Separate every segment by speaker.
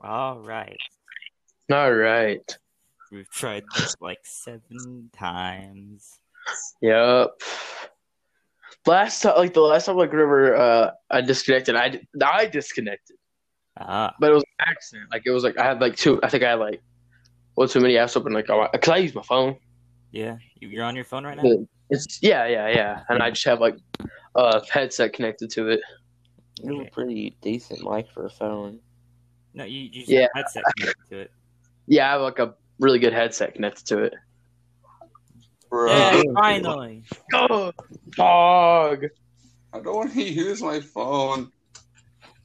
Speaker 1: All right.
Speaker 2: All right.
Speaker 1: We've tried this like seven times.
Speaker 2: Yep. Last time, like the last time, like River, uh, I disconnected. I I disconnected,
Speaker 1: Ah,
Speaker 2: but it was an accident. Like it was like I had like two. I think I had like one too many apps open. Like because I use my phone.
Speaker 1: yeah. You- You're on your phone right now.
Speaker 2: It's yeah, yeah, yeah, and I just have like a headset connected to it.
Speaker 3: You have a pretty decent mic for a phone.
Speaker 1: No, you, you just
Speaker 2: Yeah.
Speaker 1: have a headset connected to it.
Speaker 2: Yeah, I have like a really good headset connected to it.
Speaker 4: Bro,
Speaker 1: Yeah, finally.
Speaker 2: Oh, dog.
Speaker 4: I don't want to use my phone.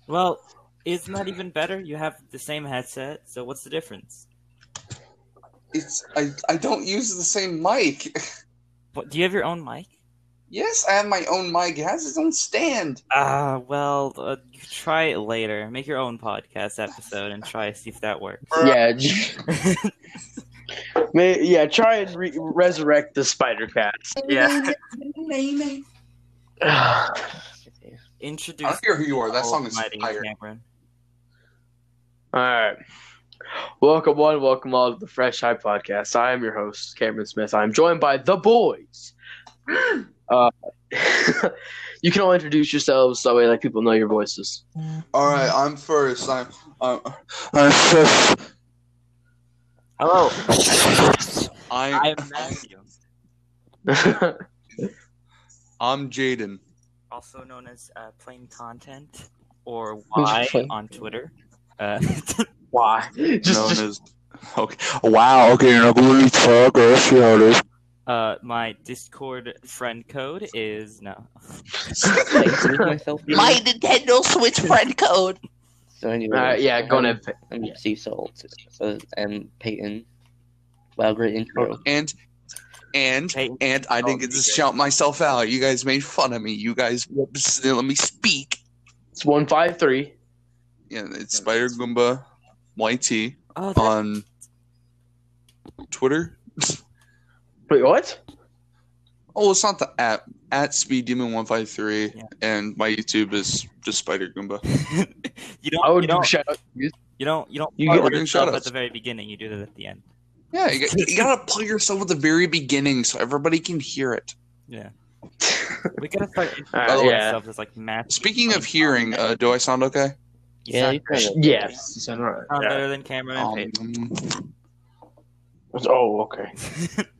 Speaker 1: Well, isn't that even better? You have the same headset, so what's the difference?
Speaker 4: It's I, I don't use the same mic.
Speaker 1: What, do you have your own mic?
Speaker 4: Yes, I have my own mic. It has its own stand.
Speaker 1: Ah, well, uh, you try it later. Make your own podcast episode and try to see if that works.
Speaker 2: Yeah, may, yeah. Try and re- resurrect the spider cats. Yeah.
Speaker 1: Introduce.
Speaker 4: I don't care who you are. That song is
Speaker 1: Almighty
Speaker 4: fire.
Speaker 1: Cameron.
Speaker 2: All right. Welcome one, welcome all to the Fresh Hype Podcast. I am your host, Cameron Smith. I'm joined by the boys. Uh, you can all introduce yourselves so way like people know your voices.
Speaker 4: All right, I'm first. I'm I'm, I'm first.
Speaker 1: Hello,
Speaker 4: I'm
Speaker 1: I am Matthew,
Speaker 4: I'm Jaden.
Speaker 1: also known as uh, Plain Content or Y
Speaker 2: Plain
Speaker 1: on Twitter. Uh,
Speaker 2: Why? Just,
Speaker 4: known
Speaker 2: just
Speaker 4: as okay. Wow. Okay, you're not going to talk. Or see how it is.
Speaker 1: Uh, my Discord friend code is no.
Speaker 3: I introduce myself. here.
Speaker 5: My Nintendo Switch friend code.
Speaker 3: So anyway,
Speaker 2: all right, yeah, go
Speaker 3: I'm-
Speaker 2: ahead.
Speaker 3: I'm Sea Salt. So, and Peyton. Wow, great intro.
Speaker 4: And and
Speaker 1: Hey,
Speaker 4: and I didn't get to shout myself out. You guys made fun of me. You guys let me speak.
Speaker 2: It's one five three.
Speaker 4: Yeah, it's Spider Goomba YT
Speaker 1: oh,
Speaker 4: on Twitter.
Speaker 2: Wait, what?
Speaker 4: Oh, it's not the app. At Speed Demon One Five Three,
Speaker 1: Yeah.
Speaker 4: and my YouTube is just Spider Goomba.
Speaker 1: you don't.
Speaker 2: would
Speaker 1: You
Speaker 2: do
Speaker 1: don't.
Speaker 2: shout out.
Speaker 1: You don't. You don't.
Speaker 2: You
Speaker 1: plug
Speaker 2: get-
Speaker 4: We're
Speaker 1: yourself
Speaker 4: doing
Speaker 1: at the very beginning. You do that at the end.
Speaker 4: Yeah, you, got, you gotta plug yourself at the very beginning so everybody can hear it.
Speaker 1: Yeah. We gotta start
Speaker 2: Alright,
Speaker 1: introducing
Speaker 2: yeah.
Speaker 1: ourselves as like Matthew.
Speaker 4: Speaking of hearing, uh, do I sound okay?
Speaker 1: You
Speaker 3: Yeah,
Speaker 1: sound
Speaker 3: you kind of.
Speaker 2: Yes. You sound right.
Speaker 1: sound
Speaker 2: Yeah.
Speaker 1: better than Cameron and
Speaker 4: Um,
Speaker 1: Peyton.
Speaker 2: Oh, okay.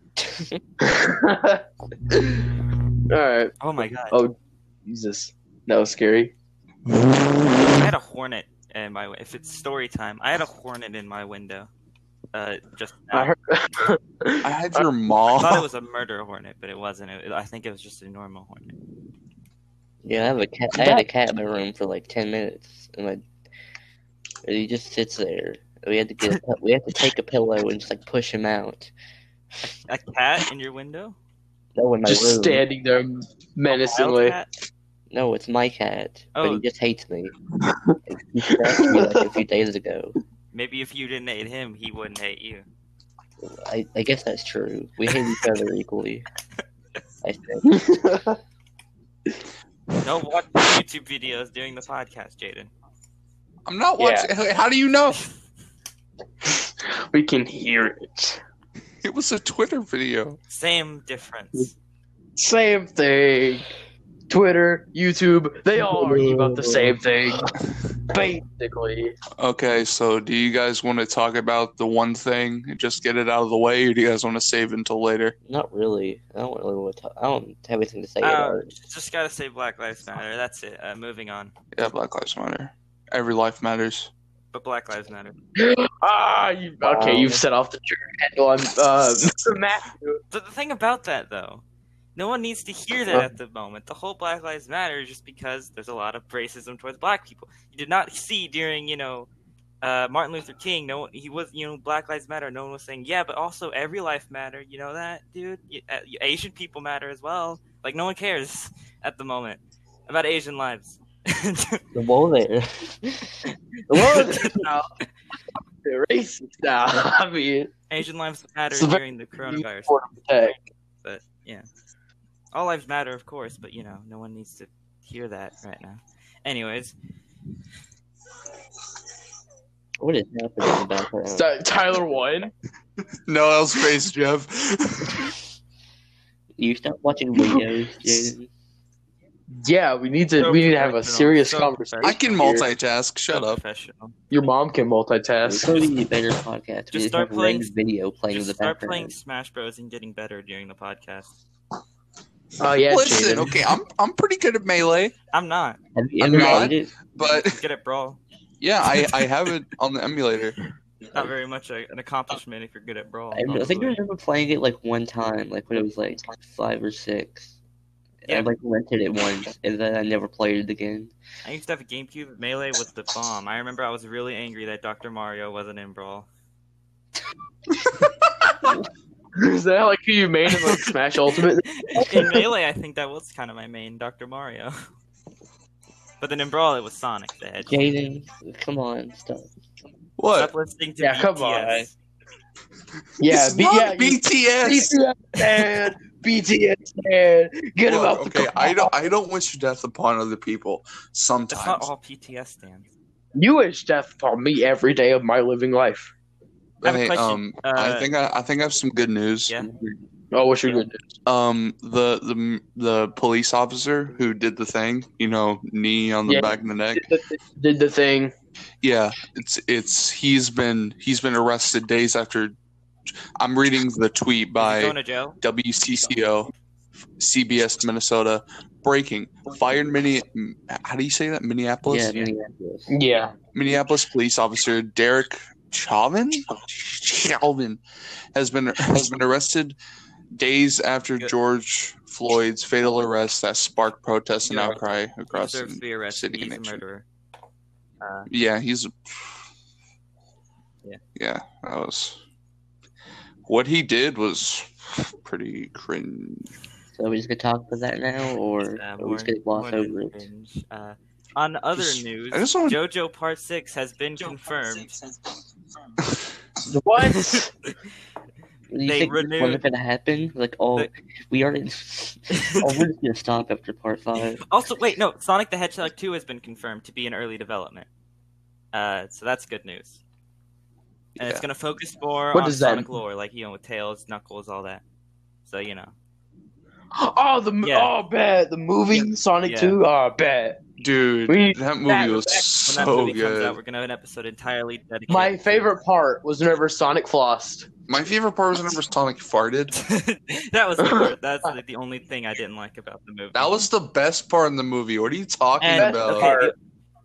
Speaker 2: all right.
Speaker 1: Oh my god.
Speaker 2: Oh, Jesus, that was scary.
Speaker 1: I had a hornet in my if it's story time. I had a hornet in my window. Uh, just now.
Speaker 2: I heard.
Speaker 4: I had your mom.
Speaker 1: I thought it was a murder hornet, but it wasn't. It, I think it was just a normal hornet.
Speaker 3: Yeah, I have a cat. I had a cat in my room for like ten minutes, and I, he just sits there. We had to get. A, we had to take a pillow and just like push him out.
Speaker 1: A cat in your window?
Speaker 3: No, in my
Speaker 2: just
Speaker 3: room.
Speaker 2: standing there menacingly.
Speaker 3: No, it's my cat, but
Speaker 1: Oh.
Speaker 3: he just hates me. he scratched me like a few days ago.
Speaker 1: Maybe if you didn't hate him, he wouldn't hate you.
Speaker 3: I, I guess that's true. We hate each other equally. I think.
Speaker 1: No, watch YouTube videos during the podcast, Jaden.
Speaker 4: I'm not watching. How do you know?
Speaker 2: we can hear it.
Speaker 4: It was a Twitter video.
Speaker 1: Same difference.
Speaker 2: Same thing. Twitter, YouTube, they all argue about the same thing. Basically.
Speaker 4: Okay, so do you guys want to talk about the one thing and just get it out of the way, or do you guys want to save until later?
Speaker 3: Not really. I don't really want to talk. I don't have anything to say
Speaker 1: Uh,
Speaker 3: about it.
Speaker 1: just gotta say Black Lives Matter. That's it. Uh, moving on.
Speaker 4: Yeah, Black Lives Matter. Every life matters.
Speaker 1: But Black Lives Matter.
Speaker 2: Ah, you, okay,
Speaker 3: Wow.
Speaker 2: you've set off the trigger handle on uh, Mr. Matthew.
Speaker 1: The, the thing about that, though, no one needs to hear that at the moment. The whole Black Lives Matter is just because there's a lot of racism towards black people. You did not see during, you know, uh, Martin Luther King. No, he was, you know, Black Lives Matter. No one was saying, yeah, but also every life matter. You know that, dude. Uh, Asian people matter as well. Like no one cares at the moment about Asian lives.
Speaker 3: The wall there.
Speaker 2: Well, now, they're racist now. I mean,
Speaker 1: Asian lives matter
Speaker 2: It's
Speaker 1: during the coronavirus.
Speaker 2: important to protect.
Speaker 1: But yeah, all lives matter, of course. But you know, no one needs to hear that right now. Anyways,
Speaker 3: What is happening in the background?
Speaker 2: Ty- Tyler won.
Speaker 4: No, that was Space Jeff.
Speaker 3: You stop watching videos, Jaden.
Speaker 2: Yeah, we need to
Speaker 1: So
Speaker 2: we need to have a serious
Speaker 1: so
Speaker 2: conversation.
Speaker 4: I can multitask. Shut
Speaker 1: So
Speaker 4: up.
Speaker 2: Your mom can
Speaker 3: It's
Speaker 2: multitask.
Speaker 3: going to be a better podcast. We
Speaker 1: Just
Speaker 3: just
Speaker 1: start
Speaker 3: have
Speaker 1: playing-
Speaker 3: video playing in
Speaker 1: Just
Speaker 3: the
Speaker 1: start
Speaker 3: background.
Speaker 1: playing Smash Bros and getting better during the podcast.
Speaker 2: Oh yeah,
Speaker 4: Listen,
Speaker 2: Jaden.
Speaker 4: okay, I'm I'm pretty good at melee,
Speaker 1: I'm not.
Speaker 3: Have you
Speaker 4: I'm not.
Speaker 3: it?
Speaker 4: but
Speaker 1: Good at Brawl.
Speaker 4: yeah, I I have it on the emulator.
Speaker 1: Not very much a, an accomplishment if you're good at Brawl.
Speaker 3: I, I think I remember playing it like one time, like when it was like five or six.
Speaker 1: Yeah.
Speaker 3: I like rented it once, and then I never played it again.
Speaker 1: I used to have a GameCube. Melee was the bomb. I remember I was really angry that Dr. Mario wasn't in Brawl.
Speaker 2: Is that like who you made in like Smash Ultimate?
Speaker 1: in Melee, I think that was kind of my main, Dr. Mario. But then in Brawl, it was Sonic the Hedgehog.
Speaker 3: Jaden, come on, stop.
Speaker 4: What?
Speaker 1: Stop listening to
Speaker 2: Yeah,
Speaker 1: BTS.
Speaker 2: come on. Yeah, B- yeah,
Speaker 4: BTS.
Speaker 2: BTS man, BTS man, get him
Speaker 4: Look,
Speaker 2: out the
Speaker 4: okay, I don't I don't wish death upon other people.
Speaker 1: That's not
Speaker 4: Sometimes.
Speaker 1: all BTS stands.
Speaker 2: You wish death upon me every day of my living life.
Speaker 1: I have a
Speaker 4: Hey,
Speaker 1: question.
Speaker 4: um,
Speaker 1: Uh,
Speaker 4: I think I, I think I have some good news.
Speaker 1: Yeah.
Speaker 2: Oh, what's your good news?
Speaker 4: Um, the the the police officer who did the thing, you know, knee on the
Speaker 2: Yeah.
Speaker 4: back of the neck.
Speaker 2: Did the, did the thing.
Speaker 4: Yeah, it's it's he's been he's been arrested days after. I'm reading the tweet by
Speaker 1: going to jail?
Speaker 4: WCCO, CBS Minnesota. Breaking fired mini. How do you say that? Minneapolis.
Speaker 3: Yeah, Minneapolis.
Speaker 2: Yeah.
Speaker 4: Minneapolis police officer Derek Chauvin Chauvin has been has been arrested days after
Speaker 1: Good.
Speaker 4: George Floyd's fatal arrest that sparked protests and outcry across.
Speaker 1: deserves
Speaker 4: the
Speaker 1: be
Speaker 4: city
Speaker 1: He's a murderer. Uh,
Speaker 4: Yeah, he's.
Speaker 1: Yeah.
Speaker 4: Yeah, that was. What he did was pretty cringe.
Speaker 3: So we're just gonna talk about that now, or
Speaker 1: uh,
Speaker 3: are we
Speaker 1: more-
Speaker 3: just gonna gloss over it?
Speaker 1: Uh, on other
Speaker 4: Just-
Speaker 1: news,
Speaker 4: I just wanna-
Speaker 1: JoJo Part Six has been confirmed.
Speaker 2: What?
Speaker 3: You
Speaker 1: They
Speaker 3: think this
Speaker 1: renewed-
Speaker 3: wasn't gonna happen? Like, oh,
Speaker 1: They-
Speaker 3: we already. oh, we're just gonna stop after part five.
Speaker 1: Also, wait, no, Sonic the Hedgehog 2 has been confirmed to be in early development. Uh, so that's good news. And it's going to focus more
Speaker 2: What
Speaker 1: on
Speaker 2: does that
Speaker 1: Sonic lore, like, you know, with Tails, Knuckles, all that. So, you know.
Speaker 2: oh, the mo-
Speaker 1: Yeah.
Speaker 2: oh, bet the movie Sonic
Speaker 1: Yeah.
Speaker 2: Two. Oh, bet.
Speaker 4: Dude,
Speaker 2: We-
Speaker 4: that movie
Speaker 2: that-
Speaker 4: was
Speaker 1: When that
Speaker 4: so
Speaker 1: movie comes out,
Speaker 4: good.
Speaker 1: we're going to have an episode entirely dedicated.
Speaker 2: My
Speaker 1: to-
Speaker 2: favorite part was whenever Sonic flossed.
Speaker 4: My favorite part was whenever Sonic farted.
Speaker 1: that was the, that's the, the only thing I didn't like about the movie.
Speaker 4: That was the best part in the movie. What are you talking
Speaker 1: And,
Speaker 4: about?
Speaker 1: okay, the-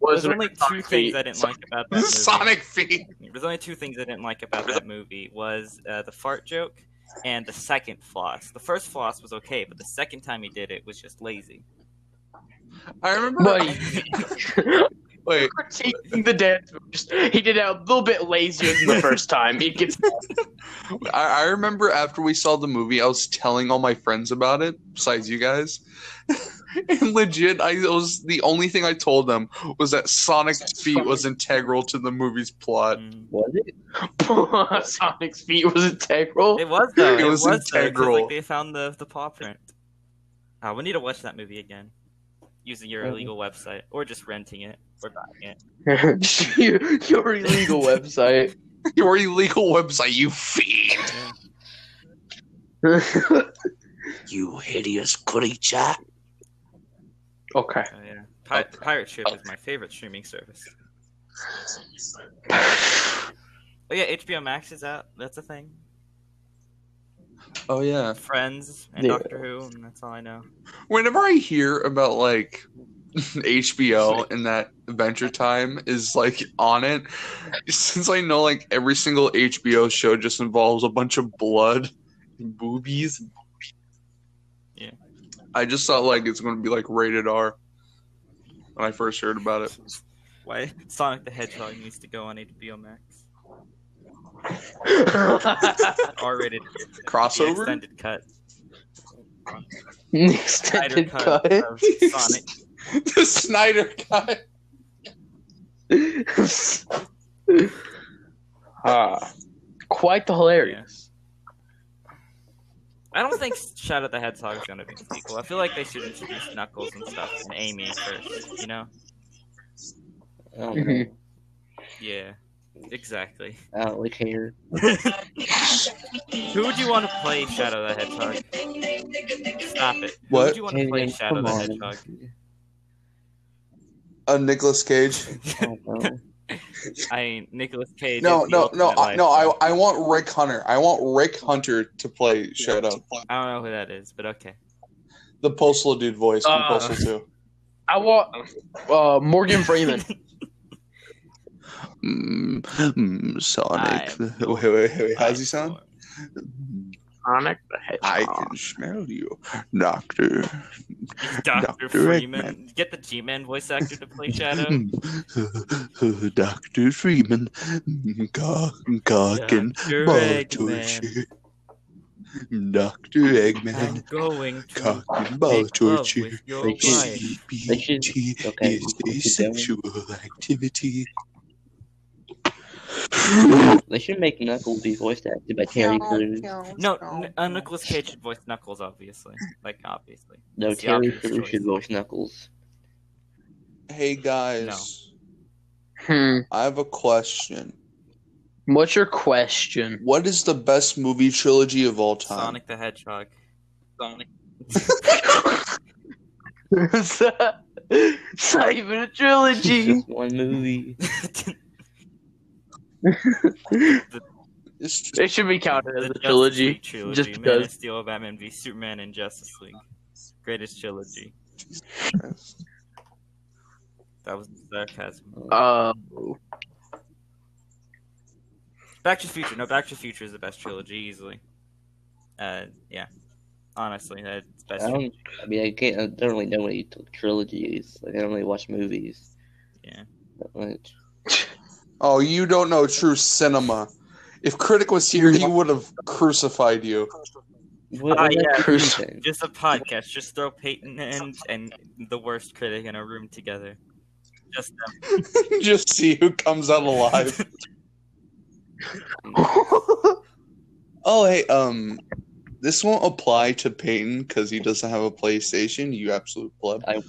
Speaker 2: Was
Speaker 1: There's only two
Speaker 2: Sonic
Speaker 1: things
Speaker 2: feet-
Speaker 1: I didn't like about that movie.
Speaker 4: Sonic feet.
Speaker 1: There's only two things I didn't like about that movie was uh, the fart joke and the second floss. The first floss was okay, but the second time he did it was just lazy.
Speaker 4: I remember.
Speaker 2: Buddy.
Speaker 4: Wait,
Speaker 2: critiquing the dance moves. He did it a little bit lazier than the first time. He gets
Speaker 4: I, I remember after we saw the movie, I was telling all my friends about it, besides you guys. and legit, I was the only thing I told them was that Sonic's feet was integral to the movie's plot.
Speaker 1: Mm.
Speaker 3: Was it?
Speaker 2: Sonic's feet was integral.
Speaker 1: It was though.
Speaker 4: It
Speaker 1: It,
Speaker 4: was
Speaker 1: was, though, 'cause,
Speaker 4: integral.
Speaker 1: like they found the the paw print. Uh, we need to watch that movie again, using your
Speaker 2: Mhm.
Speaker 1: illegal website or just renting it or buying it.
Speaker 2: your, your illegal website.
Speaker 4: Your illegal website, you fiend.
Speaker 5: You hideous creature.
Speaker 2: Okay.
Speaker 1: Oh yeah, Pi- Pirate Ship is my favorite streaming service. Oh yeah, HBO Max is out. That's a thing.
Speaker 4: Oh yeah.
Speaker 1: Friends and
Speaker 2: Yeah.
Speaker 1: Doctor Who, and that's all I know.
Speaker 4: Whenever I hear about like HBO and that Adventure Time is like on it, since I know like every single HBO show just involves a bunch of blood and boobies.
Speaker 1: Yeah.
Speaker 4: I just thought like it's going to be like rated R when I first heard about it.
Speaker 1: Why Sonic the Hedgehog needs to go on HBO Max. R-rated the
Speaker 4: Crossover?
Speaker 1: extended cut.
Speaker 2: Extended
Speaker 1: Snyder
Speaker 2: cut.
Speaker 1: cut of Sonic.
Speaker 4: the Snyder cut.
Speaker 2: Ah, quite the hilarious.
Speaker 1: I don't think Shadow the Hedgehog is gonna be a sequel. I feel like they should introduce Knuckles and stuff and Amy first. You know?
Speaker 3: Mm-hmm.
Speaker 1: Yeah. Exactly.
Speaker 3: I don't really care.
Speaker 1: Who would you want to play Shadow the Hedgehog? Stop it. Who
Speaker 4: What?
Speaker 1: would you want to play Shadow
Speaker 3: come
Speaker 1: the
Speaker 3: on.
Speaker 1: Hedgehog?
Speaker 4: Uh, Nicolas Cage.
Speaker 3: I don't
Speaker 1: mean, Nicolas Cage.
Speaker 4: No, no, no,
Speaker 1: ultimate
Speaker 4: I, no. I, I want Rick Hunter. I want Rick Hunter to play Shadow,
Speaker 1: I don't know who that is, but okay.
Speaker 4: the Postal dude voice from
Speaker 2: Uh,
Speaker 4: Postal Two.
Speaker 2: I want uh, Morgan Freeman.
Speaker 4: Mm, mm, Sonic.
Speaker 1: I'm
Speaker 4: Wait, wait, wait. How's he sound?
Speaker 2: Sonic the
Speaker 4: I can smell you, Doctor.
Speaker 1: Dr.
Speaker 4: Dr.
Speaker 1: Freeman.
Speaker 4: Eggman.
Speaker 1: Get the G-Man voice actor to play Shadow.
Speaker 4: Doctor Freeman, cock, cock and
Speaker 1: Dr.
Speaker 4: ball torture. Doctor
Speaker 1: I'm
Speaker 4: Eggman,
Speaker 1: going to
Speaker 4: cock and ball torture.
Speaker 1: with your
Speaker 3: They should-
Speaker 1: wife.
Speaker 3: they should-
Speaker 4: CBT
Speaker 3: okay,
Speaker 4: is a sexual activity.
Speaker 3: They should make Knuckles be voiced acted by Terry Crews.
Speaker 1: No, N- uh, Nicolas Cage should voice Knuckles, obviously. Like, obviously.
Speaker 3: No,
Speaker 1: It's the
Speaker 3: Terry
Speaker 1: obvious
Speaker 3: Crews
Speaker 1: choice.
Speaker 3: should voice Knuckles.
Speaker 4: Hey guys,
Speaker 2: Hmm.
Speaker 4: I have a question.
Speaker 2: What's your question?
Speaker 4: What is the best movie trilogy of all time?
Speaker 1: Sonic the Hedgehog. Sonic.
Speaker 2: it's not even a trilogy.
Speaker 3: Just one movie.
Speaker 4: It's just-
Speaker 2: it should be counted as
Speaker 1: the
Speaker 2: a
Speaker 1: Justice
Speaker 2: trilogy.
Speaker 1: League trilogy.
Speaker 2: just
Speaker 1: Man
Speaker 2: because.
Speaker 1: of Steel, Batman v Superman, and Justice League. Greatest trilogy. That was the sarcasm.
Speaker 2: Uh,
Speaker 1: Back to the Future. No, Back to the Future is the best trilogy easily. Uh, yeah. Honestly, that's best.
Speaker 3: I don't. I mean, I can't. I don't really know any t- trilogies. Like I don't really watch movies.
Speaker 1: Yeah.
Speaker 3: That much.
Speaker 4: Oh, you don't know true cinema. If Critic was here, he would have crucified you.
Speaker 3: What,
Speaker 1: Ah, yeah.
Speaker 3: about?
Speaker 1: Just a podcast. Just throw Peyton and and the worst critic in a room together. Just them.
Speaker 4: Just see who comes out alive. Oh, hey, um, this won't apply to Peyton because he doesn't have a PlayStation. You absolute pleb.
Speaker 3: I-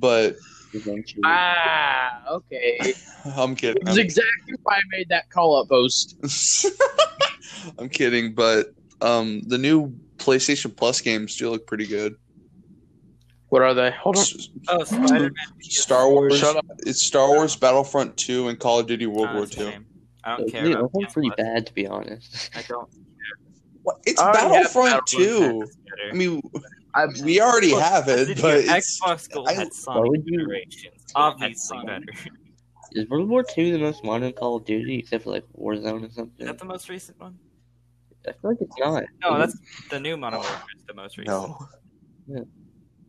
Speaker 4: But
Speaker 3: Eventually.
Speaker 2: ah, okay.
Speaker 4: I'm kidding.
Speaker 2: That's exactly why I made that call up post.
Speaker 4: I'm kidding, but um, the new PlayStation Plus games do look pretty good.
Speaker 2: What are they? Hold on.
Speaker 4: S-
Speaker 1: Oh, Spider-Man.
Speaker 4: Star Wars.
Speaker 2: Shut up.
Speaker 4: It's Star Wars Battlefront 2 and Call of Duty World
Speaker 1: Oh,
Speaker 4: War 2.
Speaker 1: I don't care
Speaker 3: Yeah,
Speaker 1: about
Speaker 3: that one's pretty bad to be honest.
Speaker 1: I don't.
Speaker 4: What? It's
Speaker 2: I already have
Speaker 4: Battlefront
Speaker 2: Battlefront
Speaker 4: 2. I mean,
Speaker 2: I,
Speaker 4: we already
Speaker 1: Look,
Speaker 4: have it, but
Speaker 1: Xbox Gold
Speaker 4: I-
Speaker 1: had Sonic
Speaker 3: would
Speaker 1: Generations. Obviously better.
Speaker 3: Is World War II the most modern Call of Duty, except for like Warzone or something?
Speaker 1: Is
Speaker 3: something?
Speaker 1: that the most recent one?
Speaker 3: I feel like it's not.
Speaker 1: No, that's the new Modern Warfare is the most recent.
Speaker 4: no.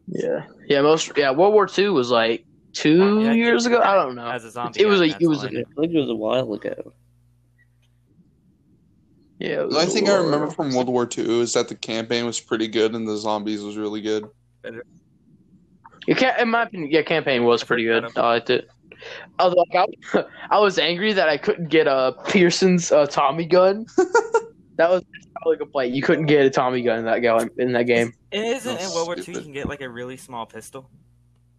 Speaker 2: yeah, yeah. Most yeah. World War II was like two
Speaker 1: Yeah,
Speaker 2: years ago. I don't know.
Speaker 1: As a zombie.
Speaker 2: It was a- it was
Speaker 1: why.
Speaker 2: a-
Speaker 3: I feel like it was a while ago.
Speaker 2: Yeah. it was
Speaker 4: The only thing I remember from World War II is that the campaign was pretty good and the zombies was really good.
Speaker 2: Your ca- in my opinion, yeah, campaign was pretty good. I liked it. Although like, I, I was angry that I couldn't get a Pearson's uh, Tommy gun. that was probably a complaint. You couldn't get a Tommy gun in that game. In that game.
Speaker 1: It isn't in World War II. You can get like a really small pistol.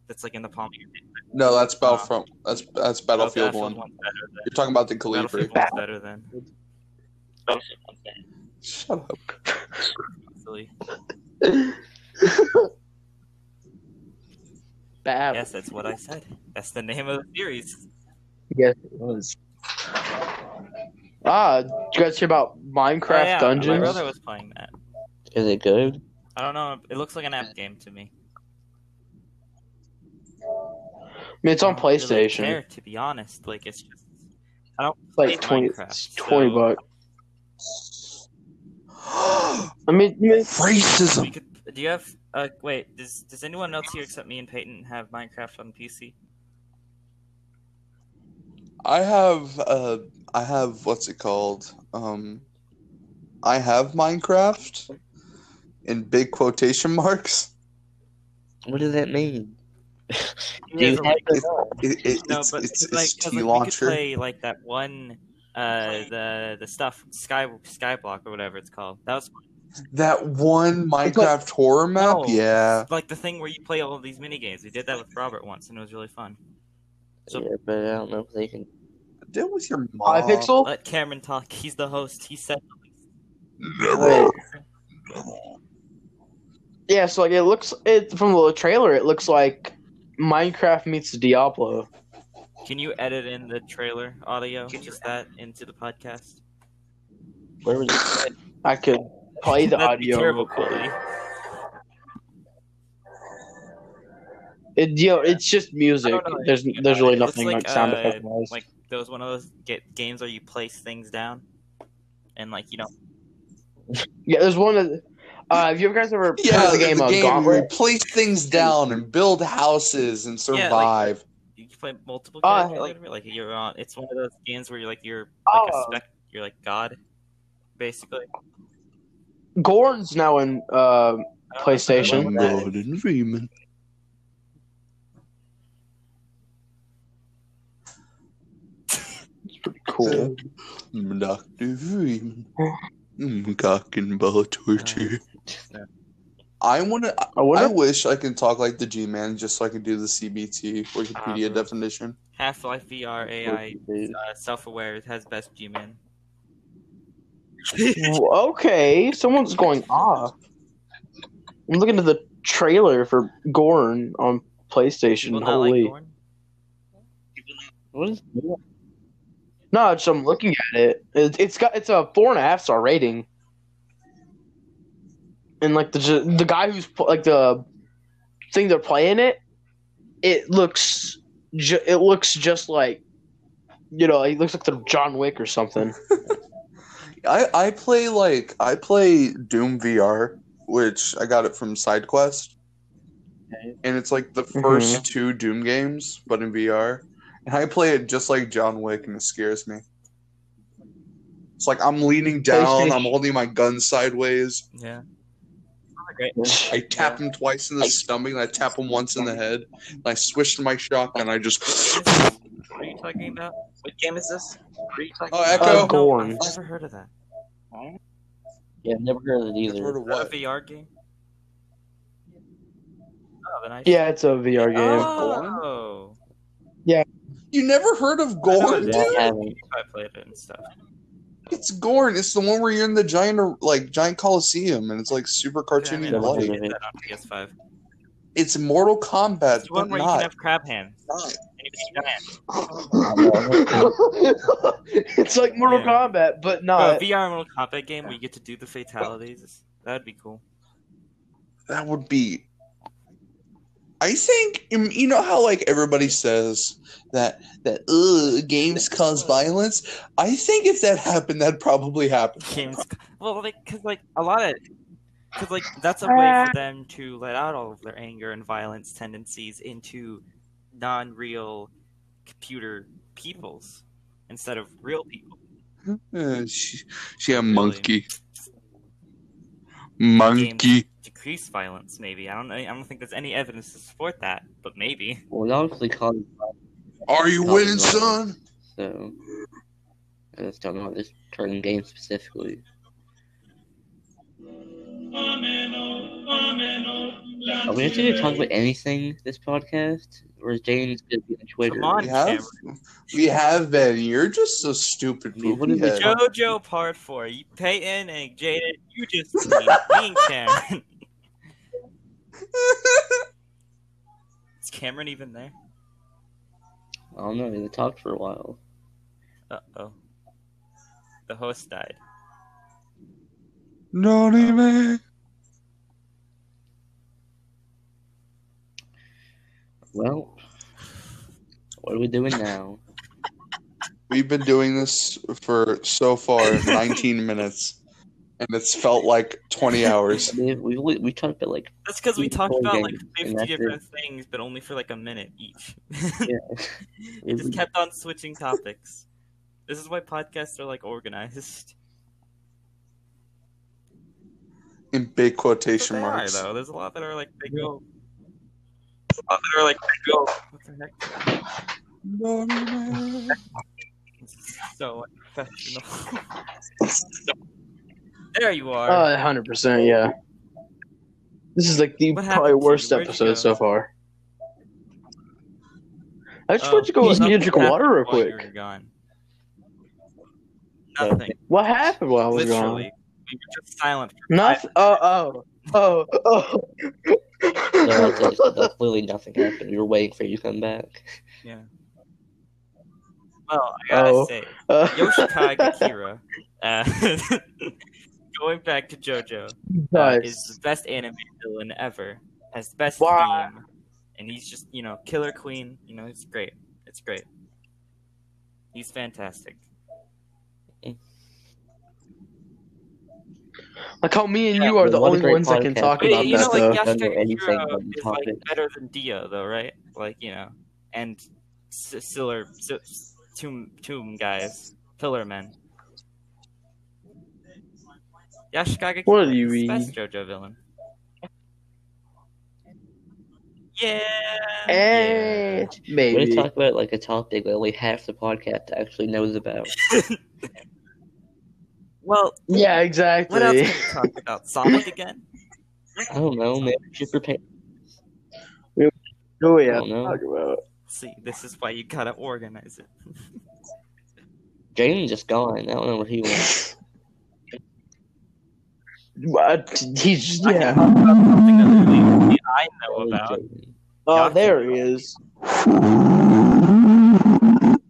Speaker 1: That's like in the palm of your hand.
Speaker 4: No, that's Battlefront. That's that's Battlefield
Speaker 1: Oh,
Speaker 4: One.
Speaker 1: one's better than-
Speaker 4: You're talking about the Calibri.
Speaker 1: Battlefield one's better than.
Speaker 4: Shut up.
Speaker 1: Silly.
Speaker 2: Bad.
Speaker 1: Yes, that's what I said. That's the name of the series.
Speaker 2: Yes, it was. Ah, did you guys hear about Minecraft
Speaker 1: Oh, yeah, My brother was playing that.
Speaker 3: Is it good?
Speaker 1: I don't know. It looks like an app game to me.
Speaker 2: I mean, it's on
Speaker 1: I don't really
Speaker 2: PlayStation.
Speaker 1: care, to be honest, like it's just. I don't
Speaker 2: It's like
Speaker 1: play
Speaker 2: 20,
Speaker 1: Minecraft,
Speaker 2: it's 20
Speaker 1: so
Speaker 2: bucks. I mean, I mean,
Speaker 1: We
Speaker 4: Racism.
Speaker 1: could. Do you have? Uh, wait. Does Does anyone else here except me and Peyton have Minecraft on PC?
Speaker 4: I have uh I have what's it called? Um I have Minecraft in big quotation marks.
Speaker 3: What does that mean?
Speaker 1: You
Speaker 3: Do you have
Speaker 1: like-
Speaker 3: the
Speaker 4: It, it,
Speaker 1: no,
Speaker 4: it's
Speaker 1: but
Speaker 4: it's,
Speaker 1: like,
Speaker 4: it's
Speaker 1: 'cause,
Speaker 4: T
Speaker 1: like, we could
Speaker 4: launcher.
Speaker 1: play like that one, uh, the the stuff Sky Skyblock or whatever it's called. That was
Speaker 4: That one Minecraft horror map?
Speaker 1: No.
Speaker 4: Yeah.
Speaker 1: like the thing where you play all of these mini games. We did that with Robert once, and it was really fun. So-
Speaker 3: yeah, but I don't know if they can.
Speaker 4: Deal with your mom.
Speaker 2: Hypixel?
Speaker 1: Let Cameron talk. He's the host. He said.
Speaker 4: Never.
Speaker 2: Yeah, so like it looks it from the trailer, it looks like Minecraft meets Diablo.
Speaker 1: Can you edit in the trailer audio, Can just that, into the podcast?
Speaker 3: Where was it?
Speaker 2: I could play the
Speaker 1: That'd be
Speaker 2: audio.
Speaker 1: terrible quality.
Speaker 2: It, you know, it's just music. There's there's really
Speaker 1: it. It
Speaker 2: nothing
Speaker 1: like,
Speaker 2: like, sound
Speaker 1: uh,
Speaker 2: effect wise.
Speaker 1: Like those one of those get games where you place things down, and like you know,
Speaker 2: yeah, there's one of. Uh, have you guys ever played
Speaker 4: Yeah,
Speaker 2: the game, uh,
Speaker 4: where you place things down and build houses and
Speaker 1: Yeah, like-
Speaker 4: survive.
Speaker 1: you can play multiple
Speaker 2: Oh,
Speaker 1: characters.
Speaker 2: like-
Speaker 1: Like, like you're on. It's one of those games where you're like you're like
Speaker 2: Oh.
Speaker 1: a spec. You're like God, basically.
Speaker 2: Gorn's now in uh, PlayStation.
Speaker 1: I don't know what that is.
Speaker 4: Gordon Freeman.
Speaker 2: cool.
Speaker 4: Dr. Freeman. Mm, Cock and ball torture. I want to.
Speaker 2: I
Speaker 4: I
Speaker 2: wonder.
Speaker 4: wish I can talk like the G Man just so I can do the CBT Wikipedia
Speaker 1: Um,
Speaker 4: definition.
Speaker 1: Half Life VR AI uh, self aware has best G man.
Speaker 2: okay, someone's going off. I'm looking at the trailer for Gorn on PlayStation.
Speaker 1: People not
Speaker 2: Holy.
Speaker 1: like Gorn?
Speaker 3: What is that?
Speaker 2: No, it's, I'm looking at it. it. It's got it's a four and a half star rating, and like the the guy who's like the thing they're playing it, it looks ju- it looks just like you know it looks like the John Wick or something.
Speaker 4: I I play like I play Doom VR, which I got it from SideQuest,
Speaker 3: Okay.
Speaker 4: and it's like the
Speaker 2: Mm-hmm.
Speaker 4: 1st two Doom games, but in VR. And I play it just like John Wick, and it scares me. It's like I'm leaning down, I'm holding my gun sideways.
Speaker 1: Yeah. Great.
Speaker 4: I tap him twice in the stomach, and I tap him once in the head. And I swish to my shotgun. I just.
Speaker 1: What are you talking about? What game is this? What are you talking
Speaker 4: Oh,
Speaker 1: about?
Speaker 4: Echo.
Speaker 1: No,
Speaker 2: Gorn.
Speaker 1: I've never heard of that.
Speaker 3: Yeah, I've never heard of it
Speaker 4: I've
Speaker 3: either.
Speaker 4: heard of what?
Speaker 1: a VR game? Oh, then I
Speaker 2: Yeah, it's a VR game.
Speaker 1: Oh, Yeah.
Speaker 4: You never heard of
Speaker 1: I know
Speaker 4: Gorn?
Speaker 1: it
Speaker 3: Yeah. I haven't.
Speaker 1: I played it and stuff.
Speaker 4: It's Gorn. It's the one where you're in the giant, like giant coliseum, and it's like super
Speaker 1: Yeah, I
Speaker 4: cartoony
Speaker 1: mean,
Speaker 4: and
Speaker 1: I
Speaker 3: bloody.
Speaker 1: that on PS5.
Speaker 4: It's Mortal Kombat,
Speaker 1: It's the one
Speaker 4: but
Speaker 1: where you can
Speaker 4: not.
Speaker 1: have crab hands.
Speaker 4: not.
Speaker 1: And you can giant.
Speaker 2: it's like Mortal
Speaker 1: Yeah.
Speaker 2: Kombat, but
Speaker 1: Bro, a
Speaker 2: not.
Speaker 1: VR Mortal Kombat game where you get to do the fatalities. That'd be cool.
Speaker 4: That would be. I think you know how like everybody says that that ugh, games cause violence. I think if that happened, that'd probably happen.
Speaker 1: Games, well, like, cause like a lot of, cause like that's a way for them to let out all of their anger and violence tendencies into non-real computer peoples instead of real people.
Speaker 4: Uh, she, she a
Speaker 1: Really?
Speaker 4: monkey. Monkey.
Speaker 1: Decrease violence, maybe. I don't know. I don't think there's any evidence to support that, but maybe.
Speaker 3: Well, it obviously caused
Speaker 4: Are you winning,
Speaker 3: no.
Speaker 4: son?
Speaker 3: so. I just don't know about this certain game specifically. Are we actually going to talk about anything this podcast? Or is going to be on Twitter?
Speaker 1: Come on,
Speaker 4: We have,
Speaker 1: Cameron.
Speaker 4: we have been. You're just so stupid,
Speaker 3: I what is
Speaker 4: poopy
Speaker 3: it-
Speaker 1: JoJo Part Four. You, Peyton and Jaden, you just me, me Cameron. Is Cameron even there?
Speaker 3: I don't know. They talked for a while.
Speaker 1: Uh oh. The host died.
Speaker 4: Naughty man.
Speaker 3: Well, what are we doing now?
Speaker 4: We've been doing this for so far 19 minutes, and it's felt like 20 hours.
Speaker 3: I mean, we we, we talked about like
Speaker 1: That's because we talked about like 50
Speaker 3: that's
Speaker 1: different things, but only for like a minute each.
Speaker 3: yeah.
Speaker 1: it just kept on switching topics. This is why podcasts are like organized.
Speaker 4: In big quotation
Speaker 1: they are
Speaker 4: marks.
Speaker 1: though. There's a lot that are like they go. A lot that are like go. What the heck?
Speaker 4: Naughty man.
Speaker 1: This so unprofessional. there you are.
Speaker 2: Uh, hundred percent, yeah. This is like the
Speaker 1: What
Speaker 2: probably worst
Speaker 1: you? Where'd you
Speaker 2: episode so far. I just
Speaker 1: Oh,
Speaker 2: wanted to go
Speaker 1: something
Speaker 2: get drink water real quick.
Speaker 1: gone. Nothing.
Speaker 2: What happened while I was
Speaker 1: Literally.
Speaker 2: gone?
Speaker 1: We were just silent. For
Speaker 2: Nothing. Oh, oh, oh, oh.
Speaker 3: No, that's, that's literally nothing happened. We were waiting for you to come back. Yeah.
Speaker 1: Well, I gotta
Speaker 2: Oh.
Speaker 1: say,
Speaker 2: Uh,
Speaker 1: Yoshikage Kira, uh, going back to JoJo, uh, is the best anime villain ever. Has the best
Speaker 2: Wow.
Speaker 1: theme, and he's just you know killer queen. You know, it's great. It's great. He's fantastic.
Speaker 2: Like how me and
Speaker 1: Yeah,
Speaker 2: you are the only
Speaker 3: great
Speaker 2: ones that can talk
Speaker 1: Wait,
Speaker 2: about
Speaker 1: you know,
Speaker 2: that,
Speaker 1: like
Speaker 2: though.
Speaker 3: Don't know
Speaker 1: Yoshikage
Speaker 3: anything
Speaker 1: Kira
Speaker 3: about the
Speaker 1: is like
Speaker 3: topic.
Speaker 1: better than Dio, though, right? Like you know, and Siller, S- Tomb, Tomb guys, Pillar Men. Yoshikage
Speaker 2: What do you
Speaker 1: is the
Speaker 2: mean?
Speaker 1: best JoJo villain. Yeah.
Speaker 2: Eh,
Speaker 3: We're
Speaker 2: maybe.
Speaker 3: gonna talk about like a topic that only half the podcast actually knows about.
Speaker 1: Well,
Speaker 2: Yeah, exactly.
Speaker 1: what else
Speaker 2: exactly.
Speaker 1: can we talk about? Sonic again?
Speaker 3: I don't know, maybe we should prepare.
Speaker 2: Oh yeah.
Speaker 3: I don't.
Speaker 2: Talk about.
Speaker 1: See, this is why you gotta organize it.
Speaker 3: Jaden's just gone. I don't know where he went.
Speaker 2: What? He's
Speaker 1: I
Speaker 2: yeah.
Speaker 1: talk about that I know
Speaker 3: Where's
Speaker 1: about.
Speaker 3: Jaden?
Speaker 2: Oh, there he is.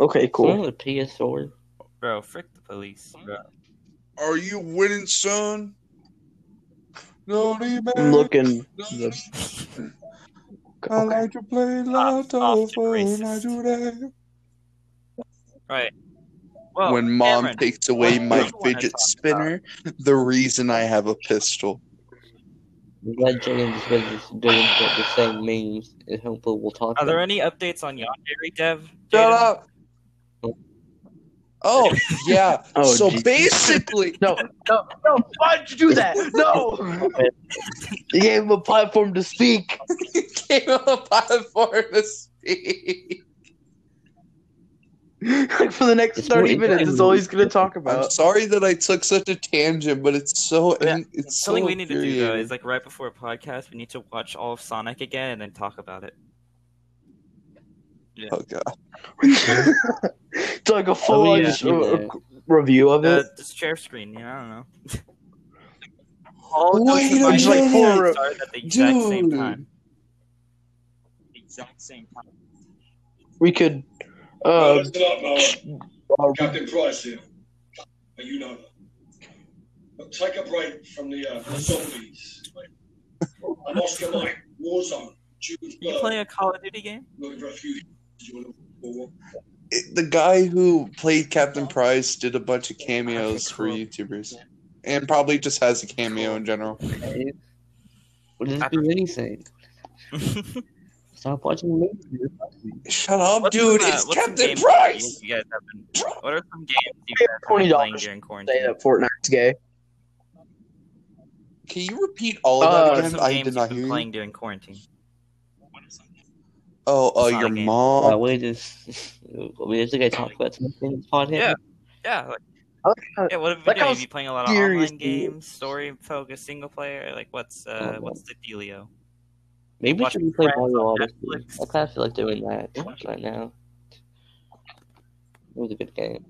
Speaker 2: Okay,
Speaker 3: Cool.
Speaker 2: cool.
Speaker 3: the PS4.
Speaker 1: Bro, frick the police. Bro.
Speaker 4: Are you winning, son? No,
Speaker 2: I'm looking. The...
Speaker 4: I
Speaker 2: Okay.
Speaker 4: like to play
Speaker 1: Stop,
Speaker 4: lotto
Speaker 1: stop, you're
Speaker 4: when I do that.
Speaker 1: Right. Well,
Speaker 4: when mom
Speaker 1: Cameron,
Speaker 4: takes away my
Speaker 1: do you wanna
Speaker 4: fidget
Speaker 1: talk
Speaker 4: spinner, the reason I have a pistol.
Speaker 3: I'm glad Jaden just doing the, the same memes. And hopefully we'll talk
Speaker 1: Are there any updates on Yandere Dev?
Speaker 4: Shut
Speaker 1: Jaden?
Speaker 4: up. Oh. Oh yeah.
Speaker 2: Oh,
Speaker 4: so
Speaker 2: geez.
Speaker 4: basically,
Speaker 2: No, no, no! Why'd you do that? No! you gave him a platform to speak.
Speaker 4: he gave up a platform to speak.
Speaker 2: Like for the next
Speaker 3: It's more
Speaker 2: thirty minutes, that's all he's gonna talk
Speaker 4: I'm
Speaker 2: about.
Speaker 4: sorry that I took such a tangent, but it's so
Speaker 1: Yeah,
Speaker 4: it's
Speaker 1: Something
Speaker 4: so
Speaker 1: we need to do though is like right before a podcast, we need to watch all of Sonic again and then talk about it.
Speaker 4: Oh god.
Speaker 2: it's like a full on
Speaker 3: yeah.
Speaker 2: just, uh, uh, review of
Speaker 1: Uh,
Speaker 2: it.
Speaker 1: this share screen, yeah, I don't know. all
Speaker 4: Wait a
Speaker 1: my
Speaker 2: It's like
Speaker 1: phone
Speaker 2: for-
Speaker 1: and start at the exact same
Speaker 4: Dude.
Speaker 1: time. Exact same time.
Speaker 2: We could.
Speaker 6: Oh,
Speaker 2: Uh,
Speaker 6: listen up, Noah.
Speaker 2: uh,
Speaker 6: Captain Price here. And you know take a break from the, uh, the zombies. I'm Oscar Mike, Warzone. Jude
Speaker 1: You
Speaker 6: Bird,
Speaker 1: playing a Call of Duty game?
Speaker 6: looking for a few. You wanna- or-
Speaker 4: It- the guy who played Captain Price did a bunch of cameos for. YouTubers, and probably just has a cameo in general.
Speaker 3: What does it do anything? Stop watching movies.
Speaker 4: Shut up,
Speaker 1: What's
Speaker 4: dude!
Speaker 1: some, uh,
Speaker 4: it's
Speaker 1: what's
Speaker 4: Captain Price.
Speaker 1: You guys have been. What are some games you guys have been playing during
Speaker 2: Say
Speaker 1: quarantine?
Speaker 2: that Fortnite's gay.
Speaker 4: Can you repeat all of
Speaker 2: Uh,
Speaker 4: that
Speaker 1: What are
Speaker 4: again?
Speaker 1: some
Speaker 4: I
Speaker 1: games
Speaker 4: did
Speaker 1: you've
Speaker 4: not
Speaker 1: been
Speaker 4: hear you.
Speaker 1: playing during quarantine?
Speaker 4: Oh, uh, your
Speaker 1: game.
Speaker 3: Uh,
Speaker 4: mom.
Speaker 3: we just we just gonna talk about something in this podcast.
Speaker 1: Yeah. Yeah, like,
Speaker 2: like how-
Speaker 1: yeah. What have you
Speaker 2: like
Speaker 1: been doing?
Speaker 2: how
Speaker 1: Have you playing a lot of online games, story focused, single player? Like, what's uh,
Speaker 3: Oh.
Speaker 1: what's the dealio?
Speaker 3: Maybe we should play
Speaker 1: Friends
Speaker 3: Mario Odyssey. I kind of feel like doing that right now. It was a good game.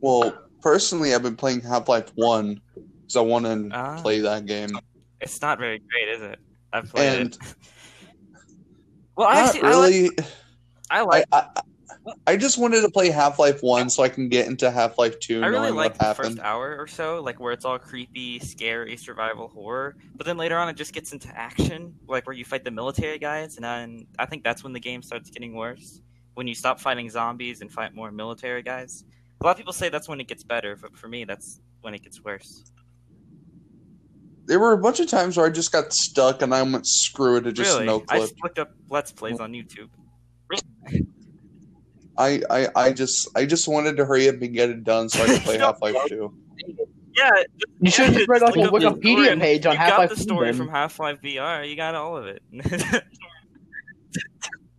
Speaker 4: Well, personally, I've been playing Half Life One because I want to
Speaker 1: Ah.
Speaker 4: play that game.
Speaker 1: It's not very great, is it? I've played
Speaker 4: And
Speaker 1: it. Well,
Speaker 4: not
Speaker 1: actually, I like.
Speaker 4: really.
Speaker 1: I like.
Speaker 4: I, I I just wanted to play Half Life One so I can get into Half Life Two,
Speaker 1: I really like the
Speaker 4: happened.
Speaker 1: first hour or so, like where it's all creepy, scary, survival horror. But then later on, it just gets into action, like where you fight the military guys, and then I think that's when the game starts getting worse. When you stop fighting zombies and fight more military guys. A lot of people say that's when it gets better, but for me, that's when it gets worse.
Speaker 4: There were a bunch of times where I just got stuck and I went screw it, it just
Speaker 1: really,
Speaker 4: no
Speaker 1: I
Speaker 4: clip.
Speaker 1: just looked up Let's Plays on YouTube.
Speaker 4: I, I I just I just wanted to hurry up and get it done so I could play Half Life Two.
Speaker 1: Yeah,
Speaker 2: You should have just read like a
Speaker 1: up the
Speaker 2: Wikipedia page on
Speaker 1: you
Speaker 2: Half
Speaker 1: got
Speaker 2: Life.
Speaker 1: the story from Half Life VR. You got all of it.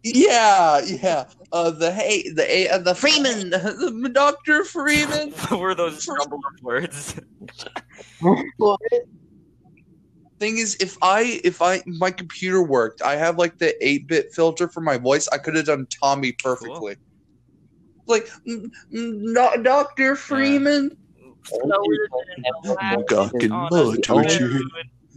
Speaker 4: Yeah, yeah. Uh, the hey, the a, uh, the Freeman, the Doctor Freeman.
Speaker 1: what were those jumbled up words?
Speaker 4: Thing is, if I if I my computer worked, I have like the eight bit filter for my voice. I could have done Tommy perfectly. Like, "Mm, mm, no, Doctor Freeman Gawking blood
Speaker 1: that's
Speaker 4: torture
Speaker 1: good.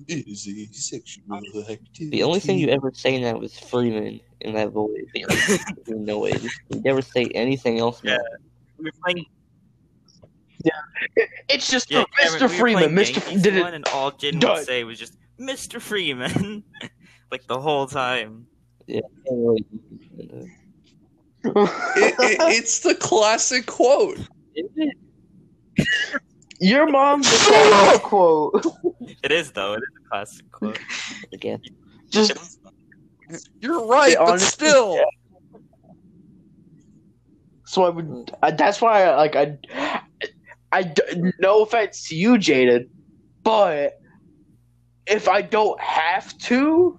Speaker 4: is a sexual activity.
Speaker 3: The only thing you ever say now is Freeman in that voice. Annoyed. You never say anything else.
Speaker 1: Yeah. We were playing,
Speaker 2: It's just
Speaker 1: yeah,
Speaker 2: the
Speaker 1: Cameron,
Speaker 2: Mr.
Speaker 1: we were
Speaker 2: Freeman.
Speaker 1: playing
Speaker 2: Mr.
Speaker 1: Yankees
Speaker 2: did it.
Speaker 1: and all Jin would say was just Mr. Freeman, like the whole time.
Speaker 3: Anyway,
Speaker 4: It, it, it's the classic quote.
Speaker 2: Your mom did that quote.
Speaker 1: It is though. It is a classic quote.
Speaker 3: Again.
Speaker 2: Just
Speaker 4: You're right,
Speaker 2: Yeah,
Speaker 4: but
Speaker 2: honestly,
Speaker 4: still.
Speaker 2: yeah. so I would. I, that's why I like I. I d- no offense to you, Jaden, but if I don't have to,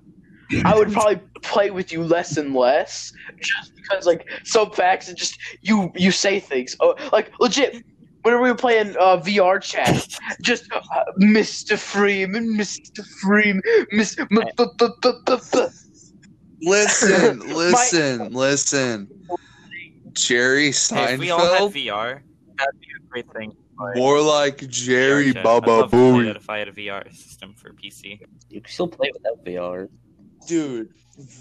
Speaker 2: I would probably play with you less and less, just because like some facts and just you you say things. Oh, like legit. Whenever we were playing uh, VR chat, just uh, Mr. Freeman, Mr. Freeman, Miss. M- b- b- b- b- b-
Speaker 4: Listen, listen, listen. Jerry
Speaker 1: Hey, if we all had
Speaker 4: Seinfeld,
Speaker 1: VR, that'd be a great thing.
Speaker 4: more like Jerry
Speaker 1: VR chat. I'd
Speaker 4: Baba
Speaker 1: love to play
Speaker 4: Booey.
Speaker 1: if I had a VR system for PC.
Speaker 3: You can still play without VR.
Speaker 4: Dude,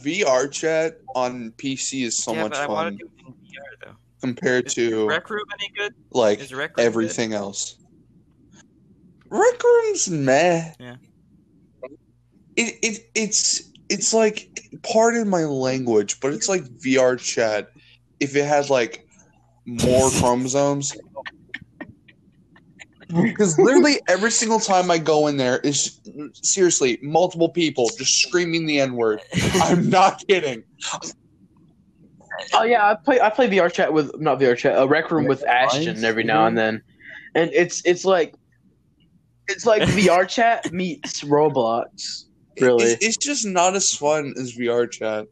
Speaker 4: VR chat on PC is so
Speaker 1: yeah,
Speaker 4: much
Speaker 1: but I want
Speaker 4: fun
Speaker 1: to do it in VR though.
Speaker 4: compared
Speaker 1: Is
Speaker 4: to
Speaker 1: Rec Room any good?
Speaker 4: like
Speaker 1: Is Rec Room
Speaker 4: everything else. Rec Room's meh.
Speaker 1: Yeah.
Speaker 4: It, it it's it's like pardon my language, but it's like VR chat if it had like more chromosomes. Because literally every single time I go in there is seriously multiple people just screaming the N word. I'm not kidding.
Speaker 2: Oh yeah, I play I play VR chat with not VR chat, a rec room with Ashton every now and then, and it's it's like it's like VR chat meets Roblox. Really,
Speaker 4: It's, it's just not as fun as VR chat,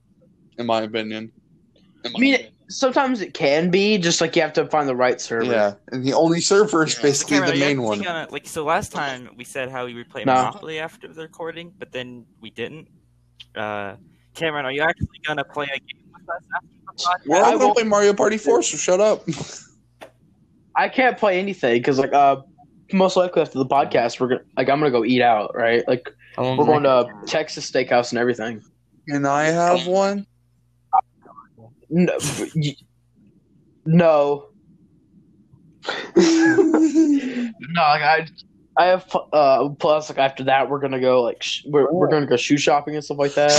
Speaker 4: in my opinion. In my
Speaker 2: I mean,
Speaker 4: opinion.
Speaker 2: Sometimes it can be just like you have to find the right server.
Speaker 4: yeah, and the only server is basically
Speaker 1: Cameron,
Speaker 4: the main one.
Speaker 1: Gonna, like so, last time we said how we would play
Speaker 2: No.
Speaker 1: Monopoly after the recording, but then we didn't. Uh, Cameron, are you actually gonna play a game with us after the podcast?
Speaker 4: We're all gonna play Mario Party 4, so shut up.
Speaker 2: I can't play anything because like uh most likely after the podcast we're gonna like I'm gonna go eat out right like we're going to Texas Steakhouse and everything.
Speaker 4: Can I have one?
Speaker 2: No, no. no, like I, I have uh plus like after that we're gonna go like sh- we're we're gonna go shoe shopping and stuff like that.